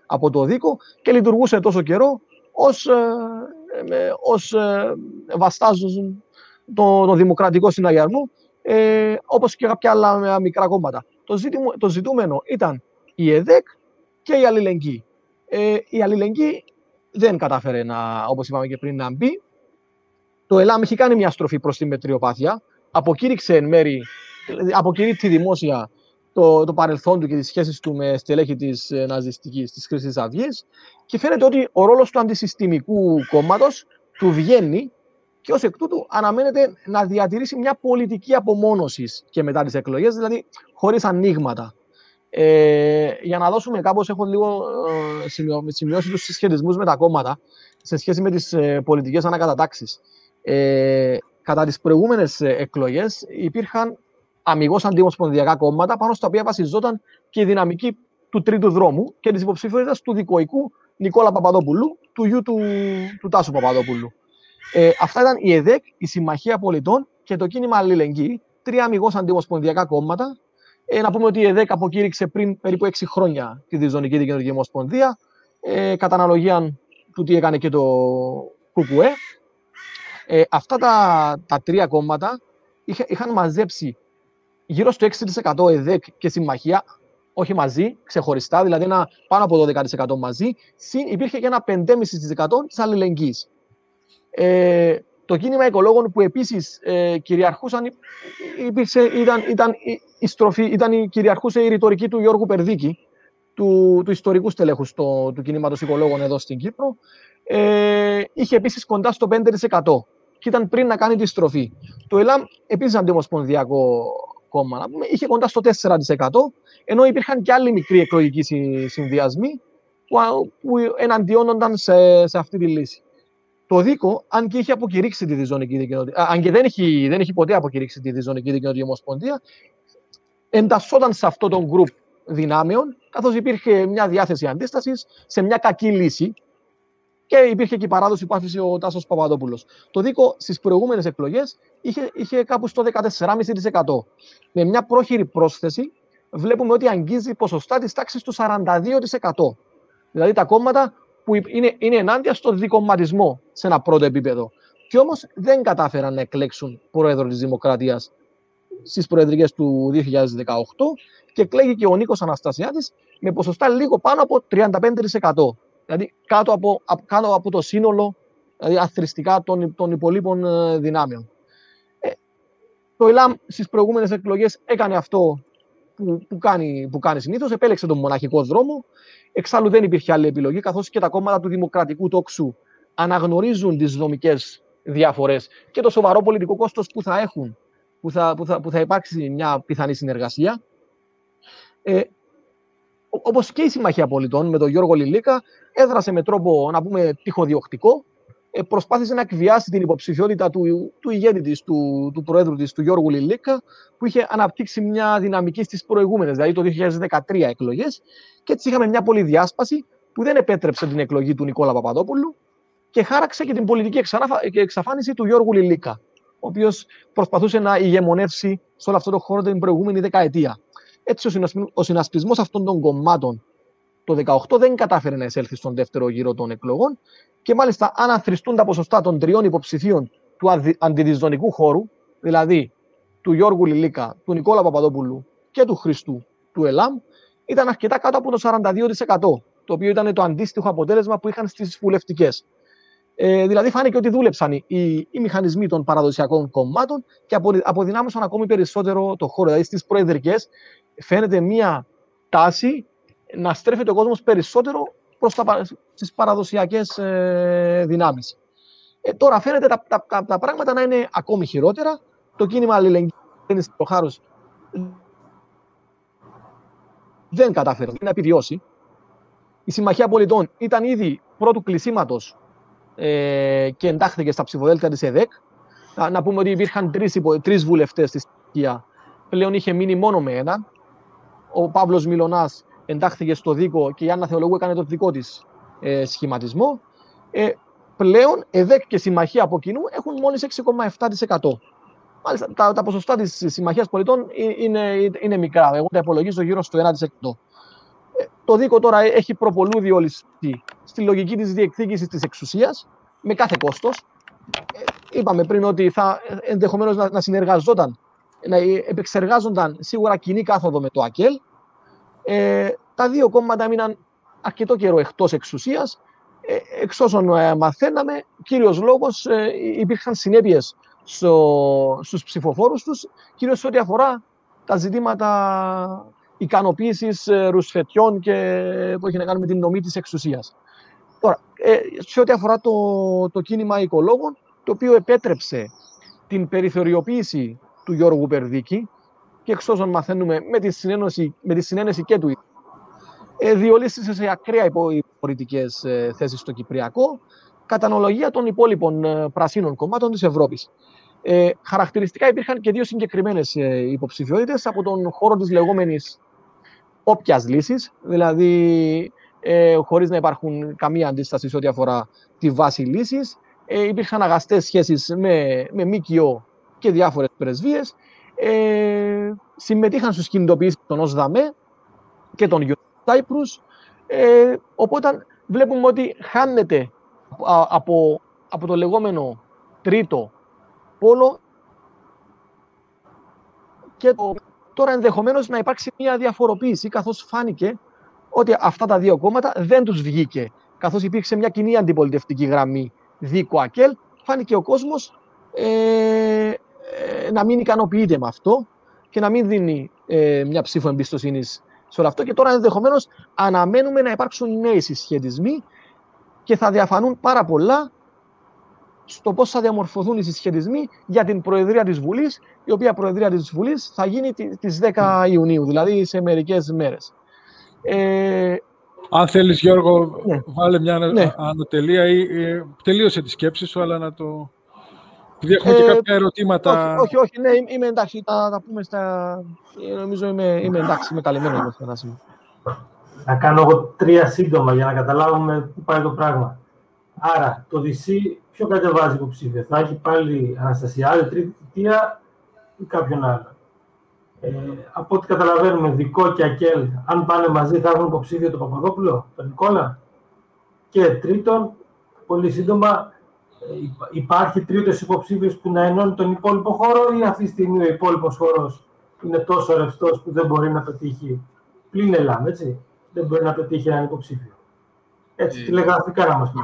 S3: από το ΔΙΚΟ και λειτουργούσε τόσο καιρό ως, ε, ως ε, βαστάζουν το, το Δημοκρατικό Συναγερμό ε, όπως και κάποια άλλα μικρά κόμματα. Το, ζήτημα, το ζητούμενο ήταν η ΕΔΕΚ και η αλληλεγγύη. Ε, η αλληλεγγύη δεν κατάφερε, να, όπως είπαμε και πριν, να μπει. Το ΕΛΑΜ έχει κάνει μια στροφή προς τη μετριοπάθεια. Αποκήρυξε εν μέρη, αποκηρύττει δημόσια το, το παρελθόν του και τις σχέσεις του με στελέχη της ε, ναζιστικής, της Χρυσής Αυγής και φαίνεται ότι ο ρόλος του αντισυστημικού κόμματος του βγαίνει και ως εκ τούτου αναμένεται να διατηρήσει μια πολιτική απομόνωσης και μετά τις εκλογές, δηλαδή χωρίς ανοίγματα. Ε, για να δώσουμε κάπως, έχω λίγο ε, σημειώσει τους συσχετισμούς με τα κόμματα σε σχέση με τις ε, πολιτικές ανακατατάξεις. Ε, κατά τις προηγούμενες εκλογές υπήρχαν αμυγός αντιμοσπονδιακά κόμματα, πάνω στα οποία βασιζόταν και η δυναμική του τρίτου δρόμου και της υποψηφιότητας του δικοϊκού Νικόλα Παπαδόπουλου, του γιου του, του Τάσου Παπαδόπουλου. Ε, αυτά ήταν η ΕΔΕΚ, η Συμμαχία Πολιτών και το κίνημα Αλληλεγγύη, τρία αμυγός αντιμοσπονδιακά κόμματα. Ε, να πούμε ότι η ΕΔΕΚ αποκήρυξε πριν περίπου 6 χρόνια τη Διζωνική Δικαιωτική Ομοσπονδία, ε, κατά αναλογία του τι έκανε και το ΚΚΕ. Ε, αυτά τα, τα τρία κόμματα είχα, είχαν μαζέψει γύρω στο 6% ΕΔΕΚ και συμμαχία, όχι μαζί, ξεχωριστά, δηλαδή ένα πάνω από 12% μαζί, συν υπήρχε και ένα 5,5% της αλληλεγγύης. Ε, το κίνημα οικολόγων που επίσης ε, κυριαρχούσαν, υπήρξε, ήταν, ήταν, η στροφή, ήταν η, κυριαρχούσε η ρητορική του Γιώργου Περδίκη, του, του ιστορικού στελέχους του, του κινήματος οικολόγων εδώ στην Κύπρο. Ε, είχε επίσης κοντά στο 5% και ήταν πριν να κάνει τη στροφή. Το ΕΛΑΜ επίσης αντιμοσπονδιακό κόμμα, να πούμε, είχε κοντά στο 4%, ενώ υπήρχαν και άλλοι μικροί εκλογικοί συνδυασμοί που, που εναντιώνονταν σε, σε αυτή τη λύση. Το ΔΙΚΟ, αν και είχε αποκηρύξει τη διζωνική δικαιωτική, αν και δεν έχει, δεν έχει ποτέ αποκηρύξει τη διζωνική δικαιωτική ομοσπονδία, εντασσόταν σε αυτό τον γκρουπ δυνάμεων, καθώς υπήρχε μια διάθεση αντίστασης σε μια κακή λύση και υπήρχε και η παράδοση που άφησε ο Τάσος Παπαδόπουλος. Το ΔΙΚΟ στις προηγούμενες εκλογές είχε, είχε κάπου στο 14,5%. Με μια πρόχειρη πρόσθεση, βλέπουμε ότι αγγίζει ποσοστά της τάξης του 42%. Δηλαδή τα κόμματα που είναι, είναι ενάντια στο δικομματισμό σε ένα πρώτο επίπεδο. Και όμως δεν κατάφεραν να εκλέξουν πρόεδρο της Δημοκρατίας στις προεδρικές του 2018 και εκλέγει και ο Νίκος Αναστασιάδης με ποσοστά λίγο πάνω από 35%. Δηλαδή κάτω από, κάτω από το σύνολο δηλαδή αθρηστικά των, των υπολείπων ε, δυνάμεων. Ε, το ΕΛΑΜ στις προηγούμενες εκλογές έκανε αυτό που, που κάνει, που κάνει συνήθως, επέλεξε τον μοναχικό δρόμο. Εξάλλου δεν υπήρχε άλλη επιλογή, καθώς και τα κόμματα του Δημοκρατικού Τόξου αναγνωρίζουν τις δομικές διαφορές και το σοβαρό πολιτικό κόστος που θα έχουν, που θα, που θα, που θα υπάρξει μια πιθανή συνεργασία. Ε, Όπως και η Συμμαχία Πολιτών με τον Γιώργο Λιλίκα, έδρασε με τρόπο να πούμε τυχοδιοκτικό, ε, προσπάθησε να εκβιάσει την υποψηφιότητα του, του ηγέτη της, του, του Προέδρου της, του Γιώργου Λιλίκα, που είχε αναπτύξει μια δυναμική στις προηγούμενες, δηλαδή το 2013 εκλογές, και έτσι είχαμε μια πολυδιάσπαση που δεν επέτρεψε την εκλογή του Νικόλα Παπαδόπουλου και χάραξε και την πολιτική εξαφάνιση του Γιώργου Λιλίκα, ο οποίος προσπαθούσε να ηγεμονεύσει σε όλο αυτό το χώρο την προηγούμενη δεκαετία. Έτσι, ο συνασπισμός αυτών των κομμάτων το 2018 δεν κατάφερε να εισέλθει στον δεύτερο γύρο των εκλογών και μάλιστα αν αθρηστούν τα ποσοστά των τριών υποψηφίων του αντιδιζωνικού χώρου, δηλαδή του Γιώργου Λιλίκα, του Νικόλα Παπαδόπουλου και του Χριστού του ΕΛΑΜ, ήταν αρκετά κάτω από το 42%, το οποίο ήταν το αντίστοιχο αποτέλεσμα που είχαν στις βουλευτικές. Ε, δηλαδή, φάνηκε ότι δούλεψαν οι, οι, μηχανισμοί των παραδοσιακών κομμάτων και αποδυνάμωσαν ακόμη περισσότερο το χώρο. Δηλαδή, στις προεδρικές φαίνεται μία τάση να στρέφεται ο κόσμος περισσότερο προς τα, τις παραδοσιακές ε, δυνάμεις. Ε, τώρα φαίνεται τα, τα, τα, τα, πράγματα να είναι ακόμη χειρότερα. Το κίνημα αλληλεγγύης στο χάρος δεν κατάφερε να επιβιώσει. Η Συμμαχία Πολιτών ήταν ήδη πρώτου κλεισίματος ε, και εντάχθηκε στα ψηφοδέλτια της ΕΔΕΚ. Να, να πούμε ότι υπήρχαν τρεις, τρεις βουλευτές στη Συμμαχία. Πλέον είχε μείνει μόνο με έναν. Ο Παύλος Μιλωνάς εντάχθηκες στο δίκο και η Άννα Θεολογού έκανε το δικό της ε, σχηματισμό. Ε, πλέον ΕΔΕΚ και Συμμαχία από κοινού έχουν μόλις 6,7%. Μάλιστα, τα, τα ποσοστά της Συμμαχίας Πολιτών είναι, είναι μικρά. Εγώ τα υπολογίζω γύρω στο 1%. Ε, το δίκο τώρα έχει προπολού διολυστεί στη λογική της διεκδίκησης της εξουσίας με κάθε κόστος. Ε, είπαμε πριν ότι θα ενδεχομένως να, να συνεργαζόταν, να επεξεργάζονταν σίγουρα κοινή κάθοδο με το ΑΚΕΛ ε, τα δύο κόμματα έμειναν αρκετό καιρό εκτός εξουσίας. Ε, εξ όσων ε, μαθαίναμε, κύριος λόγος ε, υπήρχαν συνέπειες στο, στους ψηφοφόρους τους, κυρίως ό,τι αφορά τα ζητήματα ικανοποίησης ε, ρουσφετιών και που έχει να κάνει με την νομή της εξουσίας. Τώρα, ε, σε ό,τι αφορά το, το κίνημα οικολόγων, το οποίο επέτρεψε την περιθωριοποίηση του Γιώργου Περδίκη, και εξ όσων μαθαίνουμε με τη, συνένωση, με τη συνένεση και του ε, διολύστησε σε ακραία πολιτικές ε, θέσεις στο Κυπριακό, κατά αναλογία των υπόλοιπων ε, πρασίνων κομμάτων της Ευρώπης. Ε, χαρακτηριστικά υπήρχαν και δύο συγκεκριμένες ε, υποψηφιότητες από τον χώρο της λεγόμενης όποιας λύσης, δηλαδή ε, χωρίς να υπάρχουν καμία αντίσταση σε ό,τι αφορά τη βάση λύσης. Ε, υπήρχαν αγαστές σχέσεις με, με ΜΚΟ και διάφορες πρεσβείες. Ε, συμμετείχαν στους κινητοποιήσεις των ΟΣΔΑΜΕ και των Cyprus. Ε, οπότε βλέπουμε ότι χάνεται από, από το λεγόμενο τρίτο πόλο και το, τώρα ενδεχομένως να υπάρξει μια διαφοροποίηση καθώς φάνηκε ότι αυτά τα δύο κόμματα δεν τους βγήκε καθώς υπήρξε μια κοινή αντιπολιτευτική γραμμή δίκο ΑΚΕΛ φάνηκε ο κόσμος ε, ε, να μην ικανοποιείται με αυτό και να μην δίνει ε, μια ψήφο εμπιστοσύνης σε όλο αυτό και τώρα ενδεχομένως αναμένουμε να υπάρξουν νέοι συσχετισμοί και θα διαφανούν πάρα πολλά στο πώς θα διαμορφωθούν οι συσχετισμοί για την Προεδρία της Βουλής, η οποία Προεδρία της Βουλής θα γίνει τις 10 Ιουνίου, δηλαδή σε μερικές μέρες.
S1: Ε, Αν θέλεις, Γιώργο, ναι. βάλε μια ναι. ανωτελεία ή ε, τελείωσε τη σκέψη σου, αλλά να το. Επειδή έχουμε ε, και κάποια ερωτήματα.
S3: Όχι, όχι, όχι ναι, είμαι εντάξει. Θα τα πούμε στα. Ε, νομίζω είμαι, είμαι εντάξει, είμαι καλυμμένος
S2: εδώ Να κάνω εγώ τρία σύντομα για να καταλάβουμε πού πάει το πράγμα. Άρα, το DC ποιο κατεβάζει υποψήφιο. Θα έχει πάλι Αναστασιάδη, τρίτη θητεία ή κάποιον άλλο; Ε, από ό,τι καταλαβαίνουμε, Δικό και Ακέλ, αν πάνε μαζί, θα έχουν υποψήφιο τον Παπαδόπουλο, τον Νικόλα; Και τρίτον, πολύ σύντομα, ε, υπάρχει τρίτος υποψήφιος που να ενώνει τον υπόλοιπο χώρο ή αυτή τη στιγμή ο υπόλοιπος χώρος είναι τόσο ρευστός που δεν μπορεί να πετύχει; Πλην Ελλάμ, έτσι. Δεν μπορεί να πετύχει έναν υποψήφιο. Έτσι, ε, τηλεγραφικά να μας πει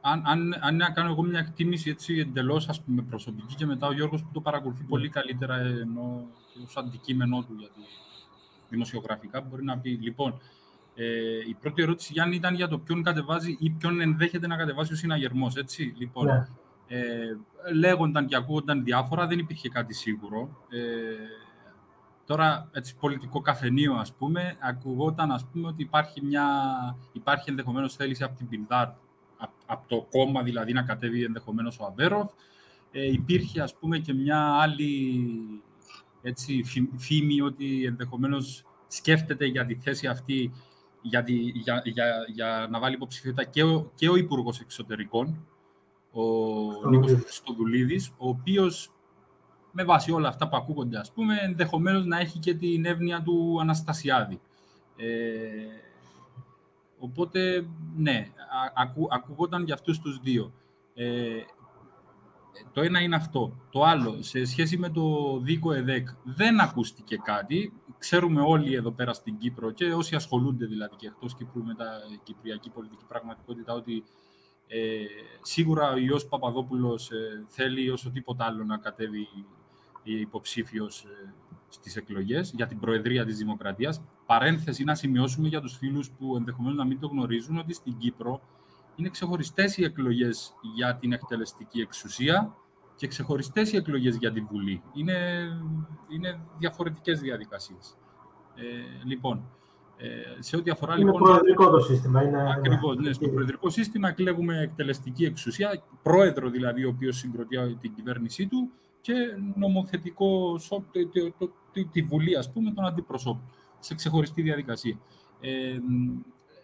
S4: αν, αν, αν να κάνω εγώ μια εκτίμηση έτσι εντελώς προσωπική και μετά ο Γιώργος που το παρακολουθεί πολύ καλύτερα ενώ ως αντικείμενό του για τη δημοσιογραφικά μπορεί να πει. Λοιπόν, ε, η πρώτη ερώτηση Γιάννη ήταν για το ποιον κατεβάζει ή ποιον ενδέχεται να κατεβάσει ο συναγερμός. Λοιπόν, ναι. ε, λέγονταν και ακούγονταν διάφορα, δεν υπήρχε κάτι σίγουρο. Ε, Τώρα, έτσι, πολιτικό καφενείο, ας πούμε, ακουγόταν, ας πούμε, ότι υπάρχει, μια, υπάρχει ενδεχομένως θέληση από την Πιλδάρ από το κόμμα δηλαδή να κατέβει ενδεχομένως ο Αβέροφ. Ε, υπήρχε ας πούμε και μια άλλη έτσι, φήμη ότι ενδεχομένως σκέφτεται για τη θέση αυτή για, για, για, για να βάλει υποψηφιότητα και ο, και ο Υπουργός Εξωτερικών, ο Νίκος Χριστοδουλίδης, ο οποίος με βάση όλα αυτά που ακούγονται, ας πούμε, ενδεχομένως να έχει και την εύνοια του Αναστασιάδη. Ε, Οπότε, ναι, ακού, ακούγονταν για αυτούς τους δύο. Ε, το ένα είναι αυτό. Το άλλο, σε σχέση με το δίκο ΕΔΕΚ, δεν ακούστηκε κάτι. Ξέρουμε όλοι εδώ πέρα στην Κύπρο και όσοι ασχολούνται δηλαδή και εκτός Κύπρου με τα κυπριακή πολιτική πραγματικότητα ότι ε, σίγουρα ο Ιώσ Παπαδόπουλος ε, θέλει όσο τίποτα άλλο να κατέβει υποψήφιος ε, στις εκλογές για την Προεδρία της Δημοκρατίας. Παρένθεση να σημειώσουμε για τους φίλους που ενδεχομένως να μην το γνωρίζουν ότι στην Κύπρο είναι ξεχωριστές οι εκλογές για την εκτελεστική εξουσία και ξεχωριστές οι εκλογές για την Βουλή. Είναι, είναι διαφορετικές διαδικασίες. Ε, λοιπόν, ε, σε ό,τι αφορά...
S2: Είναι λοιπόν, προεδρικό το σύστημα. Είναι...
S4: Ακριβώς, ναι. Στο προεδρικό σύστημα εκλέγουμε εκτελεστική εξουσία, πρόεδρο δηλαδή, ο οποίος συγκροτεί την κυβέρνησή του και νομοθετικό, τη, τη Βουλή, ας πούμε, των αντιπροσώπων, σε ξεχωριστή διαδικασία. Ε,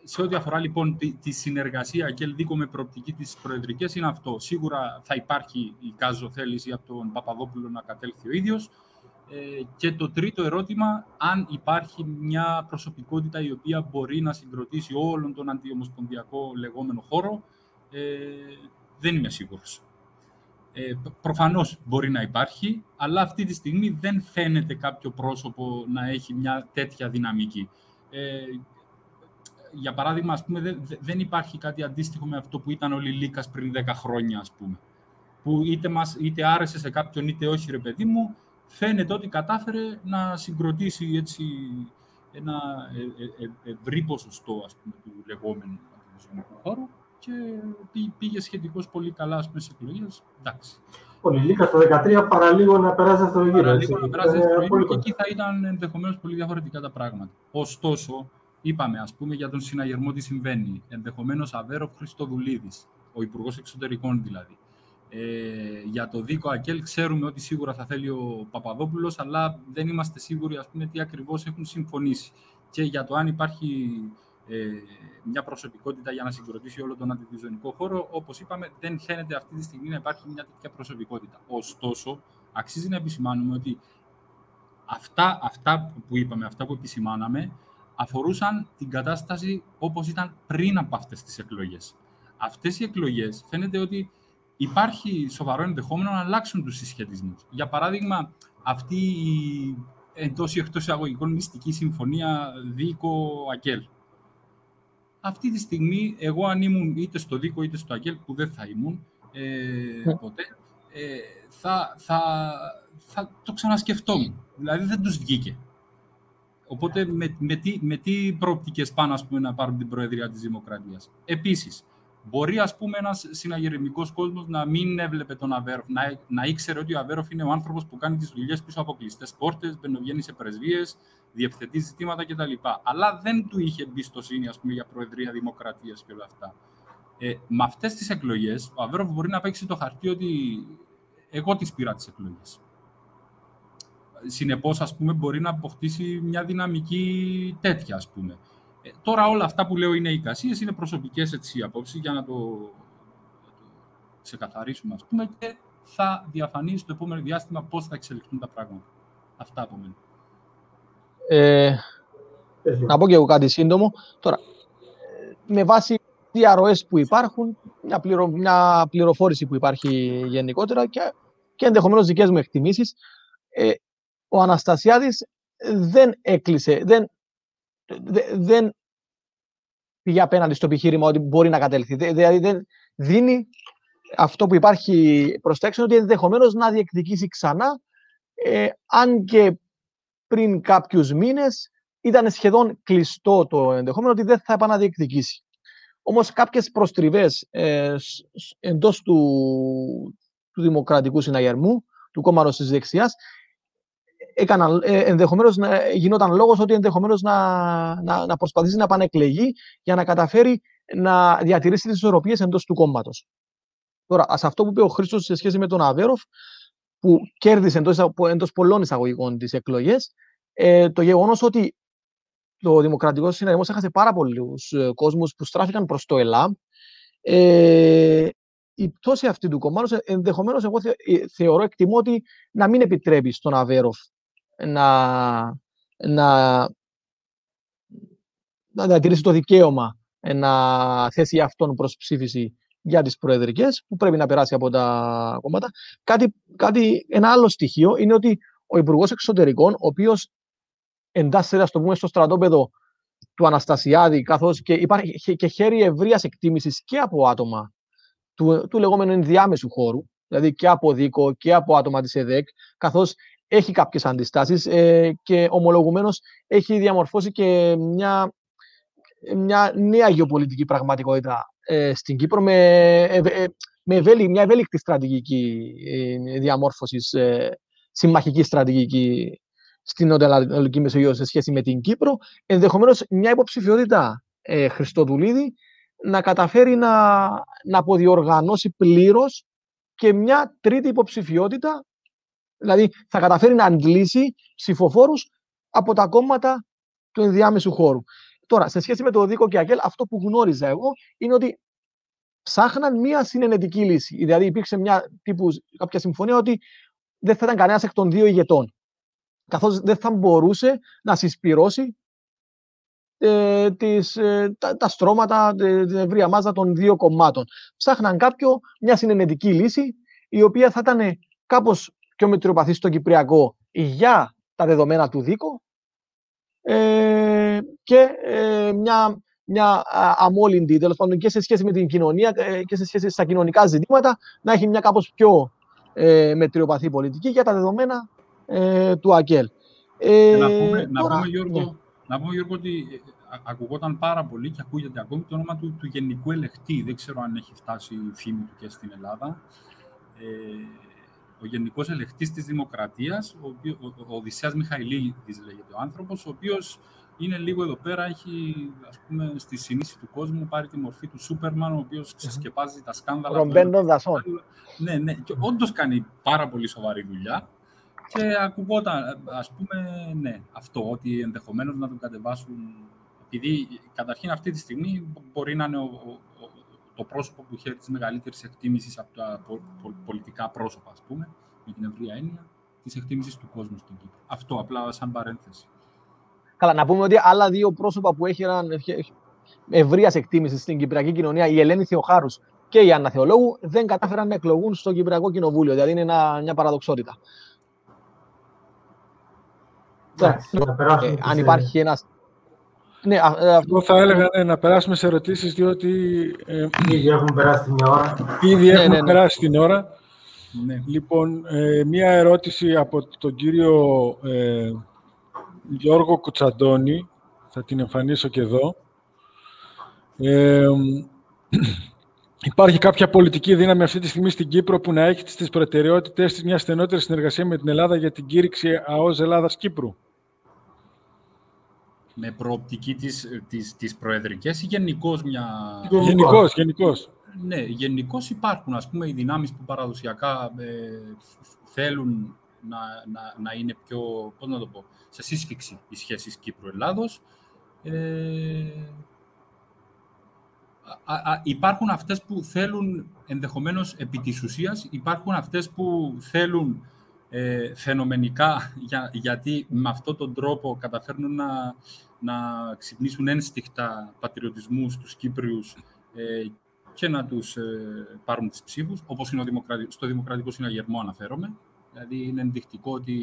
S4: σε ό,τι αφορά λοιπόν τη, τη συνεργασία και δίκο με προοπτική της Προεδρικής είναι αυτό. Σίγουρα θα υπάρχει η κάζο θέληση από τον Παπαδόπουλο να κατέλθει ο ίδιος. Ε, και το τρίτο ερώτημα, αν υπάρχει μια προσωπικότητα η οποία μπορεί να συγκροτήσει όλον τον αντιομοσπονδιακό λεγόμενο χώρο, ε, δεν είμαι σίγουρος. Ε, προφανώς μπορεί να υπάρχει, αλλά αυτή τη στιγμή δεν φαίνεται κάποιο πρόσωπο να έχει μια τέτοια δυναμική. Ε, για παράδειγμα, ας πούμε, δεν, υπάρχει κάτι αντίστοιχο με αυτό που ήταν ο Λιλίκας πριν 10 χρόνια, ας πούμε. Που είτε, μας, είτε άρεσε σε κάποιον είτε όχι, ρε παιδί μου, φαίνεται ότι κατάφερε να συγκροτήσει έτσι ένα ε, ε, ευρύ ποσοστό, ας πούμε, του λεγόμενου χώρου και πήγε σχετικώς πολύ ας πούμε, στι εκλογές. Εντάξει.
S2: Ο Λιλίκας το 2013 παραλίγο να περάσει αυτό το γύρο.
S4: Παραλίγο να περάσει αυτό το γύρο και εκεί θα ήταν ενδεχομένως πολύ διαφορετικά τα πράγματα. Ωστόσο, είπαμε, ας πούμε, για τον συναγερμό τι συμβαίνει. Ενδεχομένως Αβέροφ Χριστοδουλίδης, ο Υπουργός Εξωτερικών δηλαδή. Ε, για το Δίκο Ακέλ ξέρουμε ότι σίγουρα θα θέλει ο Παπαδόπουλος, αλλά δεν είμαστε σίγουροι ας πούμε, τι ακριβώς έχουν συμφωνήσει. Και για το αν υπάρχει ε, μια προσωπικότητα για να συγκροτήσει όλο τον αντιδιζωνικό χώρο, όπως είπαμε, δεν φαίνεται αυτή τη στιγμή να υπάρχει μια τέτοια προσωπικότητα. Ωστόσο, αξίζει να επισημάνουμε ότι αυτά, αυτά που είπαμε, αυτά που επισημάναμε, αφορούσαν την κατάσταση όπως ήταν πριν από αυτές τις εκλογές. Αυτές οι εκλογές φαίνεται ότι υπάρχει σοβαρό ενδεχόμενο να αλλάξουν τους συσχετισμούς. Για παράδειγμα, αυτή η εντός ή εκτός εισαγωγικών μυστική συμφωνία Δίκο-Ακέλ. Αυτή τη στιγμή, εγώ αν ήμουν είτε στο Δίκο είτε στο Ακέλ, που δεν θα ήμουν ε, ναι. ποτέ, ε, θα, θα, θα το ξανασκεφτόμουν. Δηλαδή δεν τους βγήκε. Οπότε με, με, τι, με τι προοπτικές πάνε ας πούμε, να πάρουν την Προεδρία της Δημοκρατίας; Επίσης, Μπορεί, ας πούμε, ένας συναγερμικός κόσμος να μην έβλεπε τον Αβέροφ, να, να ήξερε ότι ο Αβέροφ είναι ο άνθρωπος που κάνει τις δουλειές πίσω από κλειστές πόρτες, μπαινοβγαίνει σε πρεσβείες, διευθετεί ζητήματα κτλ. Αλλά δεν του είχε εμπιστοσύνη, ας πούμε, για Προεδρία Δημοκρατίας και όλα αυτά. Ε, με αυτές τις εκλογές, ο Αβέροφ μπορεί να παίξει το χαρτί ότι εγώ τις πήρα τις εκλογές. Συνεπώς, ας πούμε, μπορεί να αποκτήσει μια δυναμική τέτοια, ας πούμε. Ε, τώρα όλα αυτά που λέω είναι εικασίες, είναι προσωπικές απόψεις για να το, το ξεκαθαρίσουμε, ας πούμε, και θα διαφανεί στο επόμενο διάστημα πώς θα εξελιχθούν τα πράγματα. Αυτά από μένα.
S3: Ε, να πω και εγώ κάτι σύντομο. Τώρα, με βάση διαρροές που υπάρχουν, μια, πληρο, μια πληροφόρηση που υπάρχει γενικότερα και, και ενδεχομένως δικές μου εκτιμήσεις, ε, ο Αναστασιάδης δεν έκλεισε, δεν, δεν πήγε απέναντι στο επιχείρημα ότι μπορεί να κατέλθει. Δηλαδή δεν δίνει αυτό που υπάρχει προς ότι ενδεχομένως να διεκδικήσει ξανά, ε, αν και πριν κάποιους μήνες ήταν σχεδόν κλειστό το ενδεχόμενο ότι δεν θα επαναδιεκδικήσει. Όμως κάποιες προστριβές ε, εντός του, του Δημοκρατικού Συναγερμού, του κόμματος της δεξιάς, έκαναν, ε, ενδεχομένως να, γινόταν λόγος ότι ενδεχομένως να, να, να προσπαθήσει να πανεκλεγεί για να καταφέρει να διατηρήσει τις ισορροπίες εντός του κόμματος. Τώρα, σε αυτό που είπε ο Χρήστος σε σχέση με τον Αβέροφ, που κέρδισε εντός, εντός πολλών εισαγωγικών τις εκλογές, ε, το γεγονός ότι το Δημοκρατικό Συναγερμό έχασε πάρα πολλούς ε, κόσμους που στράφηκαν προς το ΕΛΑΜ, ε, η πτώση αυτή του κομμάτου ενδεχομένως εγώ θε, ε, θεωρώ, εκτιμώ ότι να μην επιτρέπει στον Αβέροφ να, να, να διατηρήσει το δικαίωμα να θέσει αυτόν προς ψήφιση για τις προεδρικές που πρέπει να περάσει από τα κόμματα. Κάτι, κάτι, ένα άλλο στοιχείο είναι ότι ο Υπουργός Εξωτερικών, ο οποίος εντάσσεται, το πούμε, στο στρατόπεδο του Αναστασιάδη, καθώς και, υπάρχει, και χέρι ευρείας εκτίμησης και από άτομα του, του λεγόμενου ενδιάμεσου χώρου, δηλαδή και από δίκο και από άτομα της ΕΔΕΚ, καθώς έχει κάποιες αντιστάσεις ε, και ομολογουμένως έχει διαμορφώσει και μια, μια νέα γεωπολιτική πραγματικότητα ε, στην Κύπρο με, ε, ε με μια ευέλικτη στρατηγική ε, διαμόρφωσης, ε, συμμαχική στρατηγική στην Νοτιοανατολική Μεσογείο σε σχέση με την Κύπρο, ενδεχομένως μια υποψηφιότητα ε, Χριστοδουλίδη να καταφέρει να, να αποδιοργανώσει πλήρως και μια τρίτη υποψηφιότητα Δηλαδή θα καταφέρει να αντλήσει ψηφοφόρους από τα κόμματα του ενδιάμεσου χώρου. Τώρα, σε σχέση με το Δίκο και Αγγέλ, αυτό που γνώριζα εγώ είναι ότι ψάχναν μία συνενετική λύση. Δηλαδή υπήρξε μια τύπου, κάποια συμφωνία ότι δεν θα ήταν κανένας εκ των δύο ηγετών. Καθώς δεν θα μπορούσε να συσπυρώσει ε, τις, ε, τα, τα, στρώματα, ε, την ευρεία μάζα των δύο κομμάτων. Ψάχναν κάποιο, μια συνενετική λύση, η οποία θα ήταν κάπως πιο μετριοπαθής στο Κυπριακό για τα δεδομένα του δίκου ε, και ε, μια, μια αμόλυντη, τέλος πάντων και σε σχέση με την κοινωνία ε, και σε σχέση στα κοινωνικά ζητήματα, να έχει μια κάπως πιο ε, μετριοπαθή πολιτική για τα δεδομένα ε, του ΑΚΕΛ.
S4: Ε, να, πούμε, να, πούμε, Γιώργο, ναι. να πούμε, Γιώργο, ότι ακουγόταν πάρα πολύ και ακούγεται ακόμη το όνομα του, του Γενικού Ελεκτή. Δεν ξέρω αν έχει φτάσει η φήμη του και στην Ελλάδα. Ε, ο Γενικός Ελεκτή της Δημοκρατίας, ο, ο, ο Οδυσσέας Μιχαηλίδης λέγεται ο άνθρωπος, ο οποίος είναι λίγο εδώ πέρα, έχει ας πούμε, στη συνείδηση του κόσμου πάρει τη μορφή του Σούπερμαν, ο οποίος ξεσκεπάζει τα σκάνδαλα.
S3: Ρομπέντο δασών.
S4: Ναι, ναι, και όντως κάνει πάρα πολύ σοβαρή δουλειά. Και ακουγόταν, ας πούμε, ναι, αυτό, ότι ενδεχομένως να τον κατεβάσουν επειδή καταρχήν αυτή τη στιγμή μπορεί να είναι ο, το πρόσωπο που έχει της μεγαλύτερης εκτίμησης από τα πολιτικά πρόσωπα, ας πούμε, με την ευρία έννοια της εκτίμησης του κόσμου στην Κύπρο. Αυτό απλά σαν παρένθεση.
S3: Καλά, να πούμε ότι άλλα δύο πρόσωπα που έχουν ευρείας εκτίμησης στην Κυπριακή κοινωνία, η Ελένη Θεοχάρους και η Άννα Θεολόγου, δεν κατάφεραν να εκλογούν στο Κυπριακό Κοινοβούλιο. Δηλαδή είναι ένα, μια παραδοξότητα. ε, αν υπάρχει ένας
S1: ναι, ε, αυτό θα έλεγα ναι, να περάσουμε σε ερωτήσεις, διότι...
S2: Ε, ήδη έχουμε περάσει την ώρα.
S1: Ήδη ναι, έχουμε ναι, ναι. περάσει την ώρα. Ναι. Λοιπόν, ε, μία ερώτηση από τον κύριο ε, Γιώργο Κουτσαντώνη. Θα την εμφανίσω και εδώ. Ε, υπάρχει κάποια πολιτική δύναμη αυτή τη στιγμή στην Κύπρο που να έχει στις προτεραιότητες της μια στενότερη συνεργασία με την Ελλάδα για την κήρυξη ΑΟΣ Ελλάδας-Κύπρου;
S4: Με προοπτική της, της, της προεδρικές ή γενικώς μια...
S1: Γενικώς, γενικώς.
S4: Ναι, γενικώς υπάρχουν ας πούμε οι δυνάμεις που παραδοσιακά ε, θέλουν να, να, να είναι πιο, πώς να το πω, σε σύσφυξη οι σχέσεις Κύπρου-Ελλάδος. Ε, υπάρχουν αυτές που θέλουν ενδεχομένως επί της ουσίας, υπάρχουν αυτές που θέλουν ε, φαινομενικά, για, γιατί με αυτόν τον τρόπο καταφέρνουν να, να ξυπνήσουν ένστιχτα πατριωτισμούς στους Κύπριους ε, και να τους ε, πάρουν τις ψήφους, όπως είναι στο Δημοκρατικό Συναγερμό αναφέρομαι. Δηλαδή είναι ενδεικτικό ότι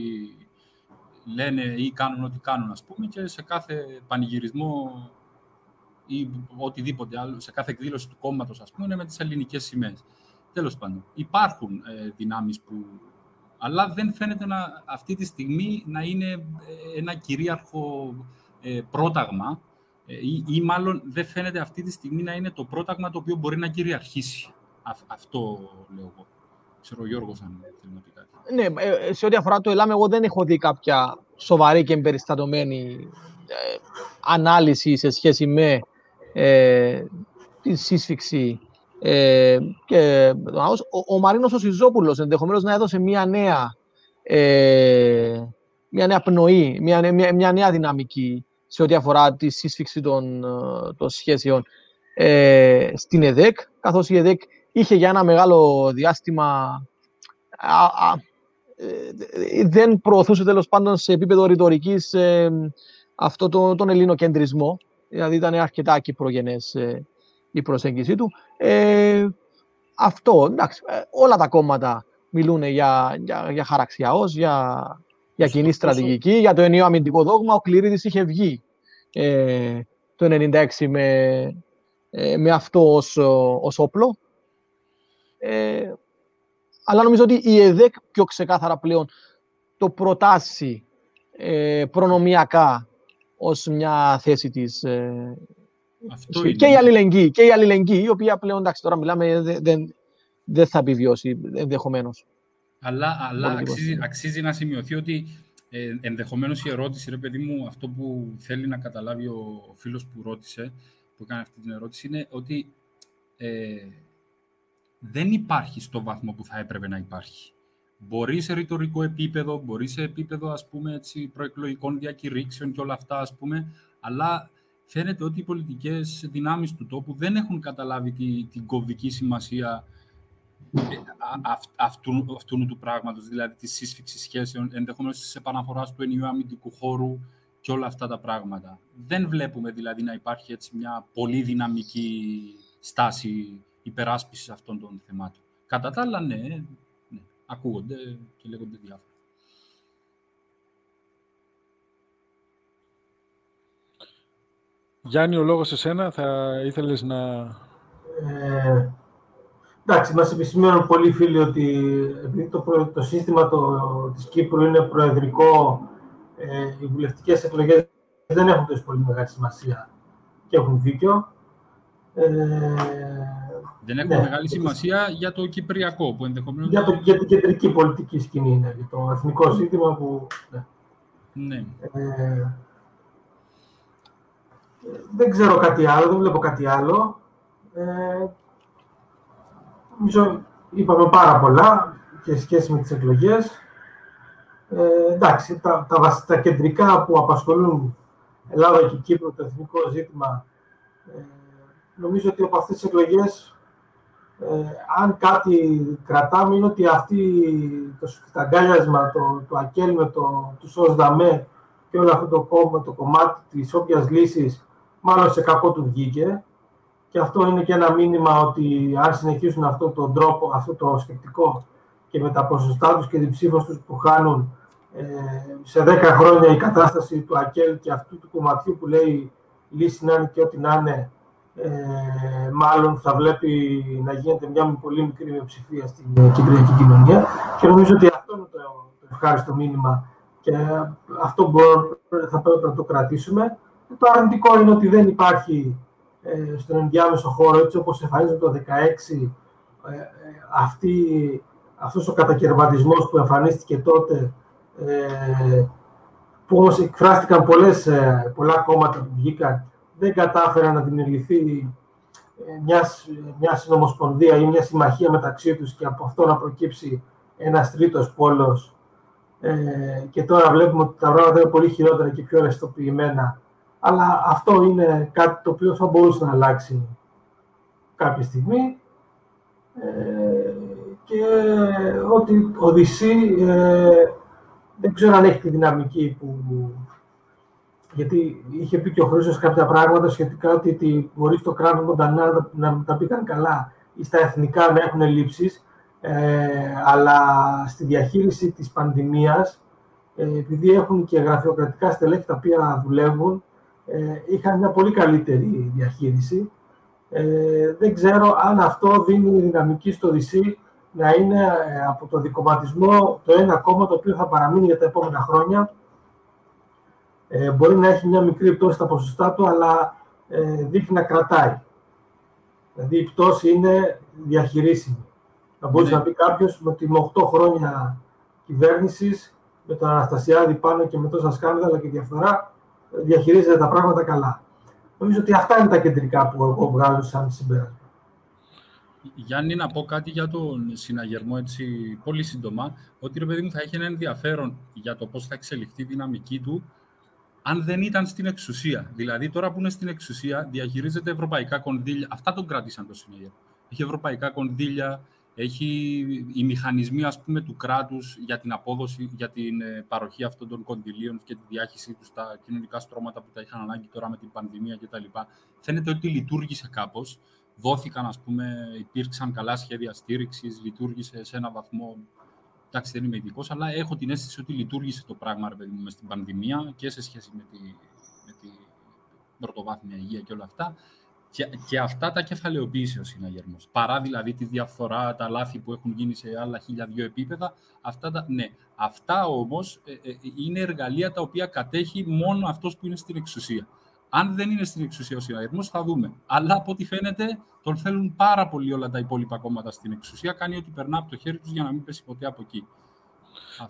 S4: λένε ή κάνουν ό,τι κάνουν, ας πούμε, και σε κάθε πανηγυρισμό ή οτιδήποτε άλλο, σε κάθε εκδήλωση του κόμματος, ας πούμε, είναι με τις ελληνικές σημαίες. Τέλος πάντων, υπάρχουν ε, δυνάμεις που αλλά δεν φαίνεται να, αυτή τη στιγμή να είναι ε, ένα κυρίαρχο ε, πρόταγμα ε, ή, ή, μάλλον δεν φαίνεται αυτή τη στιγμή να είναι το πρόταγμα το οποίο μπορεί να κυριαρχήσει. αυτό λέω εγώ. Ξέρω ο Γιώργος αν θέλει να πει κάτι.
S3: Ναι, ε, σε ό,τι αφορά το ΕΛΑΜ, εγώ δεν έχω δει κάποια σοβαρή και εμπεριστατωμένη ανάλυση σε σχέση με τη σύσφυξη ε, και, ο, ο Μαρίνος ο Σιζόπουλος ενδεχομένως να έδωσε μια νέα, ε, μια νέα πνοή, μια, μια, μια, νέα δυναμική σε ό,τι αφορά τη σύσφυξη των, των σχέσεων ε, στην ΕΔΕΚ, καθώς η ΕΔΕΚ είχε για ένα μεγάλο διάστημα α, ε, δεν προωθούσε τέλος πάντων σε επίπεδο ρητορικής ε, αυτό το, τον ελληνοκεντρισμό. Δηλαδή ήταν αρκετά κυπρογενές ε, η προσέγγιση του. Ε, αυτό, εντάξει, ε, όλα τα κόμματα μιλούν για, για, για χαραξιαός, για, για κοινή στρατηγική, για το ενίο αμυντικό δόγμα. Ο Κληρίδης είχε βγει ε, το 1996 με, ε, με αυτό ως, ως όπλο. Ε, αλλά νομίζω ότι η ΕΔΕΚ πιο ξεκάθαρα πλέον το προτάσει ε, προνομιακά ως μια θέση της ε, αυτό και, η αλληλεγγύη, και η αλληλεγγύη, η οποία πλέον, εντάξει, τώρα μιλάμε, δεν, δεν θα επιβιώσει ενδεχομένως.
S4: Αλλά, αλλά αξίζει, αξίζει, να σημειωθεί ότι ε, ενδεχομένως η ερώτηση, ρε παιδί μου, αυτό που θέλει να καταλάβει ο, φίλος που ρώτησε, που έκανε αυτή την ερώτηση, είναι ότι ε, δεν υπάρχει στο βαθμό που θα έπρεπε να υπάρχει. Μπορεί σε ρητορικό επίπεδο, μπορεί σε επίπεδο ας πούμε, έτσι, προεκλογικών διακηρύξεων και όλα αυτά, ας πούμε, αλλά φαίνεται ότι οι πολιτικές δυνάμεις του τόπου δεν έχουν καταλάβει τη, την κομβική σημασία ε, αυτού, αυτού του πράγματος, δηλαδή της σύσφυξης σχέσεων, ενδεχομένως της επαναφοράς του ενιαίου αμυντικού χώρου και όλα αυτά τα πράγματα. Δεν βλέπουμε δηλαδή να υπάρχει έτσι μια πολύ δυναμική στάση υπεράσπισης αυτών των θεμάτων. Κατά τα άλλα, ναι, ναι ακούγονται και λέγονται διάφορα.
S1: Γιάννη, ο λόγος σε σένα, θα ήθελες να...
S2: Ε, εντάξει, μας επισημαίνουν πολλοί φίλοι ότι επειδή το, το σύστημα το, της Κύπρου είναι προεδρικό, ε, οι βουλευτικές εκλογές δεν έχουν τόσο πολύ μεγάλη σημασία και έχουν δίκιο.
S4: Ε, δεν έχουν ναι, μεγάλη σημασία για το Κυπριακό, που ενδεχομένως...
S2: Για, το, για την κεντρική πολιτική σκηνή είναι, για το εθνικό σύστημα που... Ναι.
S4: ναι. Ε,
S2: δεν ξέρω κάτι άλλο, δεν βλέπω κάτι άλλο. Ε, νομίζω είπαμε πάρα πολλά και σχέση με τις εκλογές. Ε, εντάξει, τα, τα, τα κεντρικά που απασχολούν Ελλάδα και Κύπρο, το εθνικό ζήτημα, ε, νομίζω ότι από αυτές τις εκλογές, ε, αν κάτι κρατάμε, είναι ότι αυτή το σκηταγκάλιασμα, το, το ΑΚΕΛ με το, τους ΣΟΣΔΑΜΕ και όλο αυτό το, κόμμα, το κομμάτι της όποιας λύσης, μάλλον σε κακό του βγήκε. Και αυτό είναι και ένα μήνυμα ότι αν συνεχίσουν αυτό το τρόπο, αυτό το σκεπτικό και με τα ποσοστά τους και την ψήφος τους που χάνουν, ε, σε 10 χρόνια η κατάσταση του ΑΚΕΛ και αυτού του κομματιού που λέει λύση να είναι και ό,τι να είναι, ε, μάλλον θα βλέπει να γίνεται μια πολύ μικρή μειοψηφία στην κυπριακή κοινωνία. Και νομίζω ότι αυτό είναι το, το ευχάριστο μήνυμα και αυτό μπορώ, θα πρέπει να το κρατήσουμε. Το αρνητικό είναι ότι δεν υπάρχει ε, στον ενδιάμεσο χώρο, έτσι όπως εμφανίζεται το 2016, ε, ε, αυτή, αυτός ο κατακαιρματισμός που εμφανίστηκε τότε ε, που όμως εκφράστηκαν πολλές, ε, πολλά κόμματα που βγήκαν, δεν κατάφεραν να δημιουργηθεί ε, μιας, μιας συνομοσπονδία ή μια συμμαχία μεταξύ τους και από αυτό να προκύψει ένας τρίτος πόλος. Ε, και τώρα βλέπουμε ότι τα πράγματα είναι πολύ χειρότερα και πιο ευαισθητοποιημένα. Αλλά αυτό είναι κάτι το οποίο θα μπορούσε να αλλάξει κάποια στιγμή. Ε, και ότι ο Δυσί δεν ξέρω αν έχει τη δυναμική που. Γιατί είχε πει και ο Χρήστος κάποια πράγματα σχετικά ότι μπορεί στο κράτο Μοντανά να, τα πήγαν καλά ή στα εθνικά να έχουν ελλείψεις, ε, αλλά στη διαχείριση της πανδημίας, ε, επειδή έχουν και γραφειοκρατικά στελέχη τα οποία δουλεύουν, ε, είχαν μια πολύ καλύτερη διαχείριση. Ε, δεν ξέρω αν αυτό δίνει δυναμική στο ΔΥΣΥ να είναι ε, από το δικοματισμό το ένα κόμμα το οποίο θα παραμείνει για τα επόμενα χρόνια. Ε, μπορεί να έχει μια μικρή πτώση στα ποσοστά του, αλλά ε, δείχνει να κρατάει. Δηλαδή η πτώση είναι διαχειρίσιμη. Θα μπορούσε ναι. να πει κάποιος ότι με 8 χρόνια κυβέρνησης, με τον Αναστασιάδη πάνω και με τόσα σκάνδαλα και διαφθορά, διαχειρίζεται τα πράγματα καλά. Νομίζω ότι αυτά είναι τα κεντρικά που εγώ βγάζω σαν συμπέρασμα.
S4: Γιάννη, να πω κάτι για τον συναγερμό έτσι πολύ σύντομα. Ότι ρε παιδί μου θα έχει ένα ενδιαφέρον για το πώς θα εξελιχθεί η δυναμική του αν δεν ήταν στην εξουσία. Δηλαδή, τώρα που είναι στην εξουσία, διαχειρίζεται ευρωπαϊκά κονδύλια. Αυτά τον κράτησαν το συναγερμό. Έχει ευρωπαϊκά κονδύλια, έχει οι μηχανισμοί ας πούμε, του κράτους για την απόδοση, για την ε, παροχή αυτών των κονδυλίων και τη διάχυσή τους στα κοινωνικά στρώματα που τα είχαν ανάγκη τώρα με την πανδημία κτλ. Φαίνεται ότι λειτουργήσε κάπως δόθηκαν, ας πούμε, υπήρξαν καλά σχέδια στήριξης, λειτουργήσε σε ένα βαθμό. Εντάξει, δεν είμαι ειδικός, αλλά έχω την αίσθηση ότι λειτουργήσε το πράγμα ρε, μες στην πανδημία και σε σχέση με τη, με τη πρωτοβάθμια υγεία και όλα αυτά. Και, και αυτά τα κεφαλαιοποίησε ο συναγερμός. Παρά δηλαδή τη διαφθορά, τα λάθη που έχουν γίνει σε άλλα χίλια δύο επίπεδα. Αυτά, τα, ναι. αυτά όμως ε, ε, είναι εργαλεία τα οποία κατέχει μόνο αυτός που είναι στην εξουσία. Αν δεν είναι στην εξουσία ο συναγερμός, θα δούμε. Αλλά από ό,τι φαίνεται, τον θέλουν πάρα πολύ όλα τα υπόλοιπα κόμματα στην εξουσία. Κάνει ό,τι περνά από το χέρι τους για να μην πέσει ποτέ από εκεί.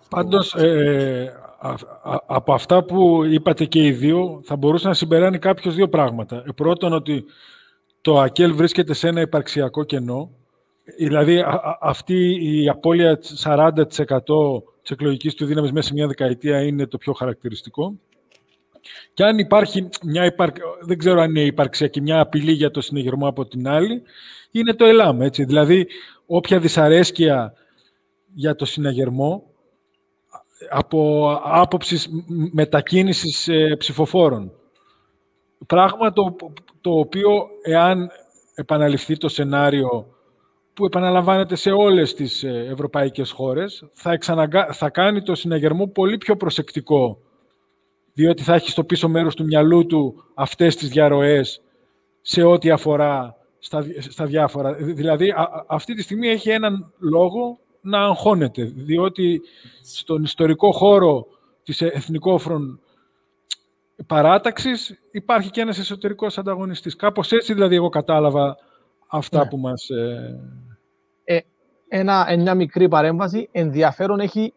S1: Πάντως, ε, από αυτά που είπατε και οι δύο, θα μπορούσε να συμπεράνει κάποιος δύο πράγματα. Ε, πρώτον, ότι το ΑΚΕΛ βρίσκεται σε ένα υπαρξιακό κενό. Δηλαδή, αυτή η απώλεια 40% της εκλογικής του δύναμης μέσα σε μια δεκαετία είναι το πιο χαρακτηριστικό. Και αν υπάρχει μια δεν ξέρω αν είναι υπαρξιακή μια απειλή για το συνεγερμό από την άλλη, είναι το ΕΛΑΜ. Έτσι. Δηλαδή, όποια δυσαρέσκεια για το συναγερμό από άποψης μετακίνησης ε, ψηφοφόρων. Πράγμα το, το οποίο, εάν επαναληφθεί το σενάριο που επαναλαμβάνεται σε όλες τις ε, ευρωπαϊκές χώρες, θα, θα κάνει το συναγερμό πολύ πιο προσεκτικό διότι θα έχει στο πίσω μέρος του μυαλού του αυτές τις διαρροές σε ό,τι αφορά στα, στα διάφορα. Δηλαδή, αυτή τη στιγμή έχει έναν λόγο να αγχώνεται, διότι στον ιστορικό χώρο της εθνικόφρον παράταξης υπάρχει και ένας εσωτερικός ανταγωνιστής. Κάπως έτσι δηλαδή εγώ κατάλαβα αυτά ναι. που μας... Ε...
S3: Ε, ένα, μια μικρή παρέμβαση. Ενδιαφέρον έχει,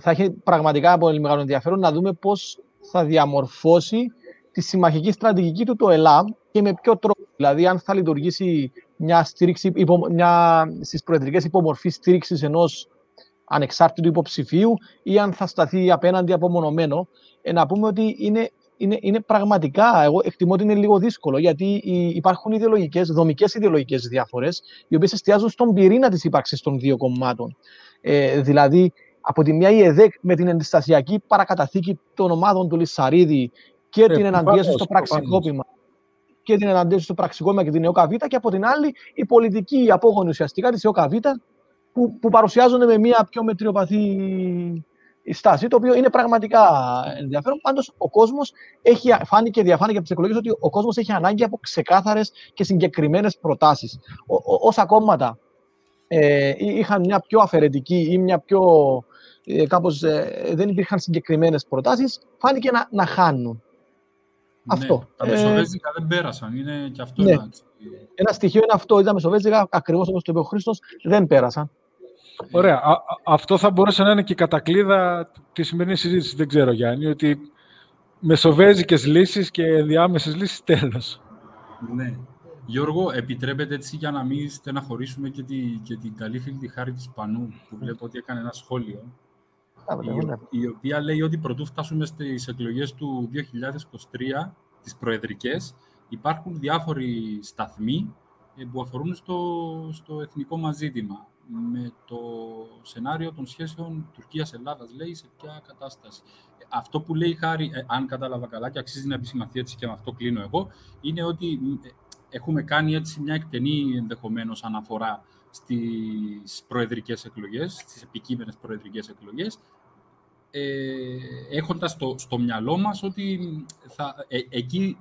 S3: θα έχει πραγματικά πολύ μεγάλο ενδιαφέρον να δούμε πώς θα διαμορφώσει τη συμμαχική στρατηγική του το ΕΛΑΜ και με ποιο τρόπο. Δηλαδή, αν θα λειτουργήσει μια στήριξη, μια, στις προεδρικές υπομορφής στήριξης ενός ανεξάρτητου υποψηφίου ή αν θα σταθεί απέναντι απομονωμένο. Ε, να πούμε ότι είναι, είναι, είναι πραγματικά, εγώ εκτιμώ ότι είναι λίγο δύσκολο, γιατί υπάρχουν ιδεολογικές, δομικές ιδεολογικές διαφορές, οι οποίες εστιάζουν στον πυρήνα της ύπαρξης των δύο κομμάτων. Ε, δηλαδή, από τη μια η ΕΔΕΚ με την ενδυστασιακή παρακαταθήκη των ομάδων του Λισαρίδη και ε, την εναντίαση στο πραξικόπημα και την εναντίαση στο πραξικόπημα και την ΕΟΚΑΒ και από την άλλη η πολιτική απόγονη ουσιαστικά της ΕΟΚΑΒ που, που παρουσιάζονται με μια πιο μετριοπαθή στάση, το οποίο είναι πραγματικά ενδιαφέρον. Πάντως, ο κόσμος έχει, φάνηκε, διαφάνηκε από τις εκλογές ότι ο κόσμος έχει ανάγκη από ξεκάθαρες και συγκεκριμένες προτάσεις. Όσα κόμματα ε, είχαν μια πιο αφαιρετική ή μια πιο ε, κάπως ε, δεν υπήρχαν συγκεκριμένες προτάσεις, φάνηκε να, να χάνουν.
S4: Ναι, αυτό. Τα μεσοβέζικα δεν πέρασαν, είναι και αυτό ναι. ένα...
S3: ένα στοιχείο είναι αυτό, τα μεσοβέζικα, ακριβώς όπως το είπε ο Χρήστος, δεν πέρασαν.
S1: Ωραία. αυτό θα μπορούσε να είναι και η κατακλίδα της σημερινής συζήτησης. Δεν ξέρω, Γιάννη, ότι μεσοβέζικες λύσεις και ενδιάμεσες λύσεις τέλος.
S4: Ναι. Γιώργο, επιτρέπετε έτσι για να μην στεναχωρήσουμε και, τη, και την καλή φίλη τη Χάρη της Πανού, που βλέπω ότι έκανε ένα σχόλιο, η, η οποία λέει ότι πρωτού φτάσουμε στις εκλογές του 2023, τις προεδρικές, υπάρχουν διάφοροι σταθμοί ε, που αφορούν στο, στο εθνικό μας ζήτημα. Με το σενάριο των σχέσεων Τουρκίας-Ελλάδας, λέει, σε ποια κατάσταση. Αυτό που λέει Χάρη, ε, αν κατάλαβα καλά και αξίζει να επισημαθεί έτσι και με αυτό κλείνω εγώ, είναι ότι ε, έχουμε κάνει έτσι μια εκτενή ενδεχομένως αναφορά στις προεδρικές εκλογές, στις επικείμενες προεδρικές εκλογές, ε, έχοντας στο, στο μυαλό μας ότι θα, ε, εκεί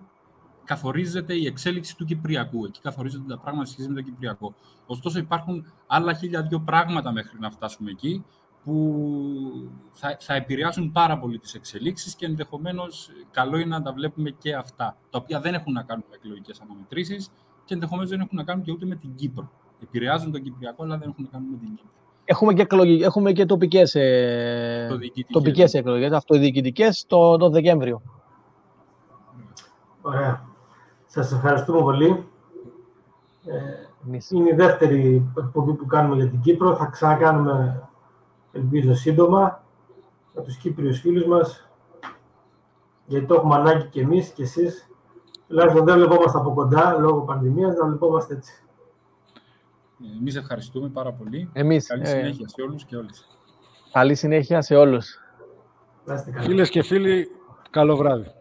S4: καθορίζεται η εξέλιξη του Κυπριακού. Εκεί καθορίζονται τα πράγματα σχετικά με το Κυπριακό. Ωστόσο, υπάρχουν άλλα χίλια δύο πράγματα μέχρι να φτάσουμε εκεί, που θα, θα επηρεάσουν πάρα πολύ τις εξελίξεις και ενδεχομένως καλό είναι να τα βλέπουμε και αυτά, τα οποία δεν έχουν να κάνουν με εκλογικές αναμετρήσεις και ενδεχομένως δεν έχουν να κάνουν και ούτε με την Κύπρο. Επηρεάζουν τον Κυπριακό, αλλά δεν έχουν να κάνουν με την Κύπρο.
S3: Έχουμε και, εκλογικές, έχουμε και τοπικές, ε, τοπικές εκλογές, αυτοδιοικητικές το, το Δεκέμβριο.
S2: Ωραία. Σας ευχαριστούμε πολύ. Ε, είναι η δεύτερη εκπομπή που κάνουμε για την Κύπρο. Θα ξανακάνουμε ελπίζω σύντομα, με τους Κύπριους φίλους μας, γιατί το έχουμε ανάγκη και εμείς και εσείς. Τουλάχιστον δεν βλεπόμαστε από κοντά, λόγω πανδημίας, να βλεπόμαστε έτσι.
S4: Εμείς ευχαριστούμε πάρα πολύ.
S3: Εμείς,
S4: Καλή ε, συνέχεια σε όλους και όλες.
S3: Καλή συνέχεια σε όλους.
S1: Φίλες και φίλοι, καλό βράδυ.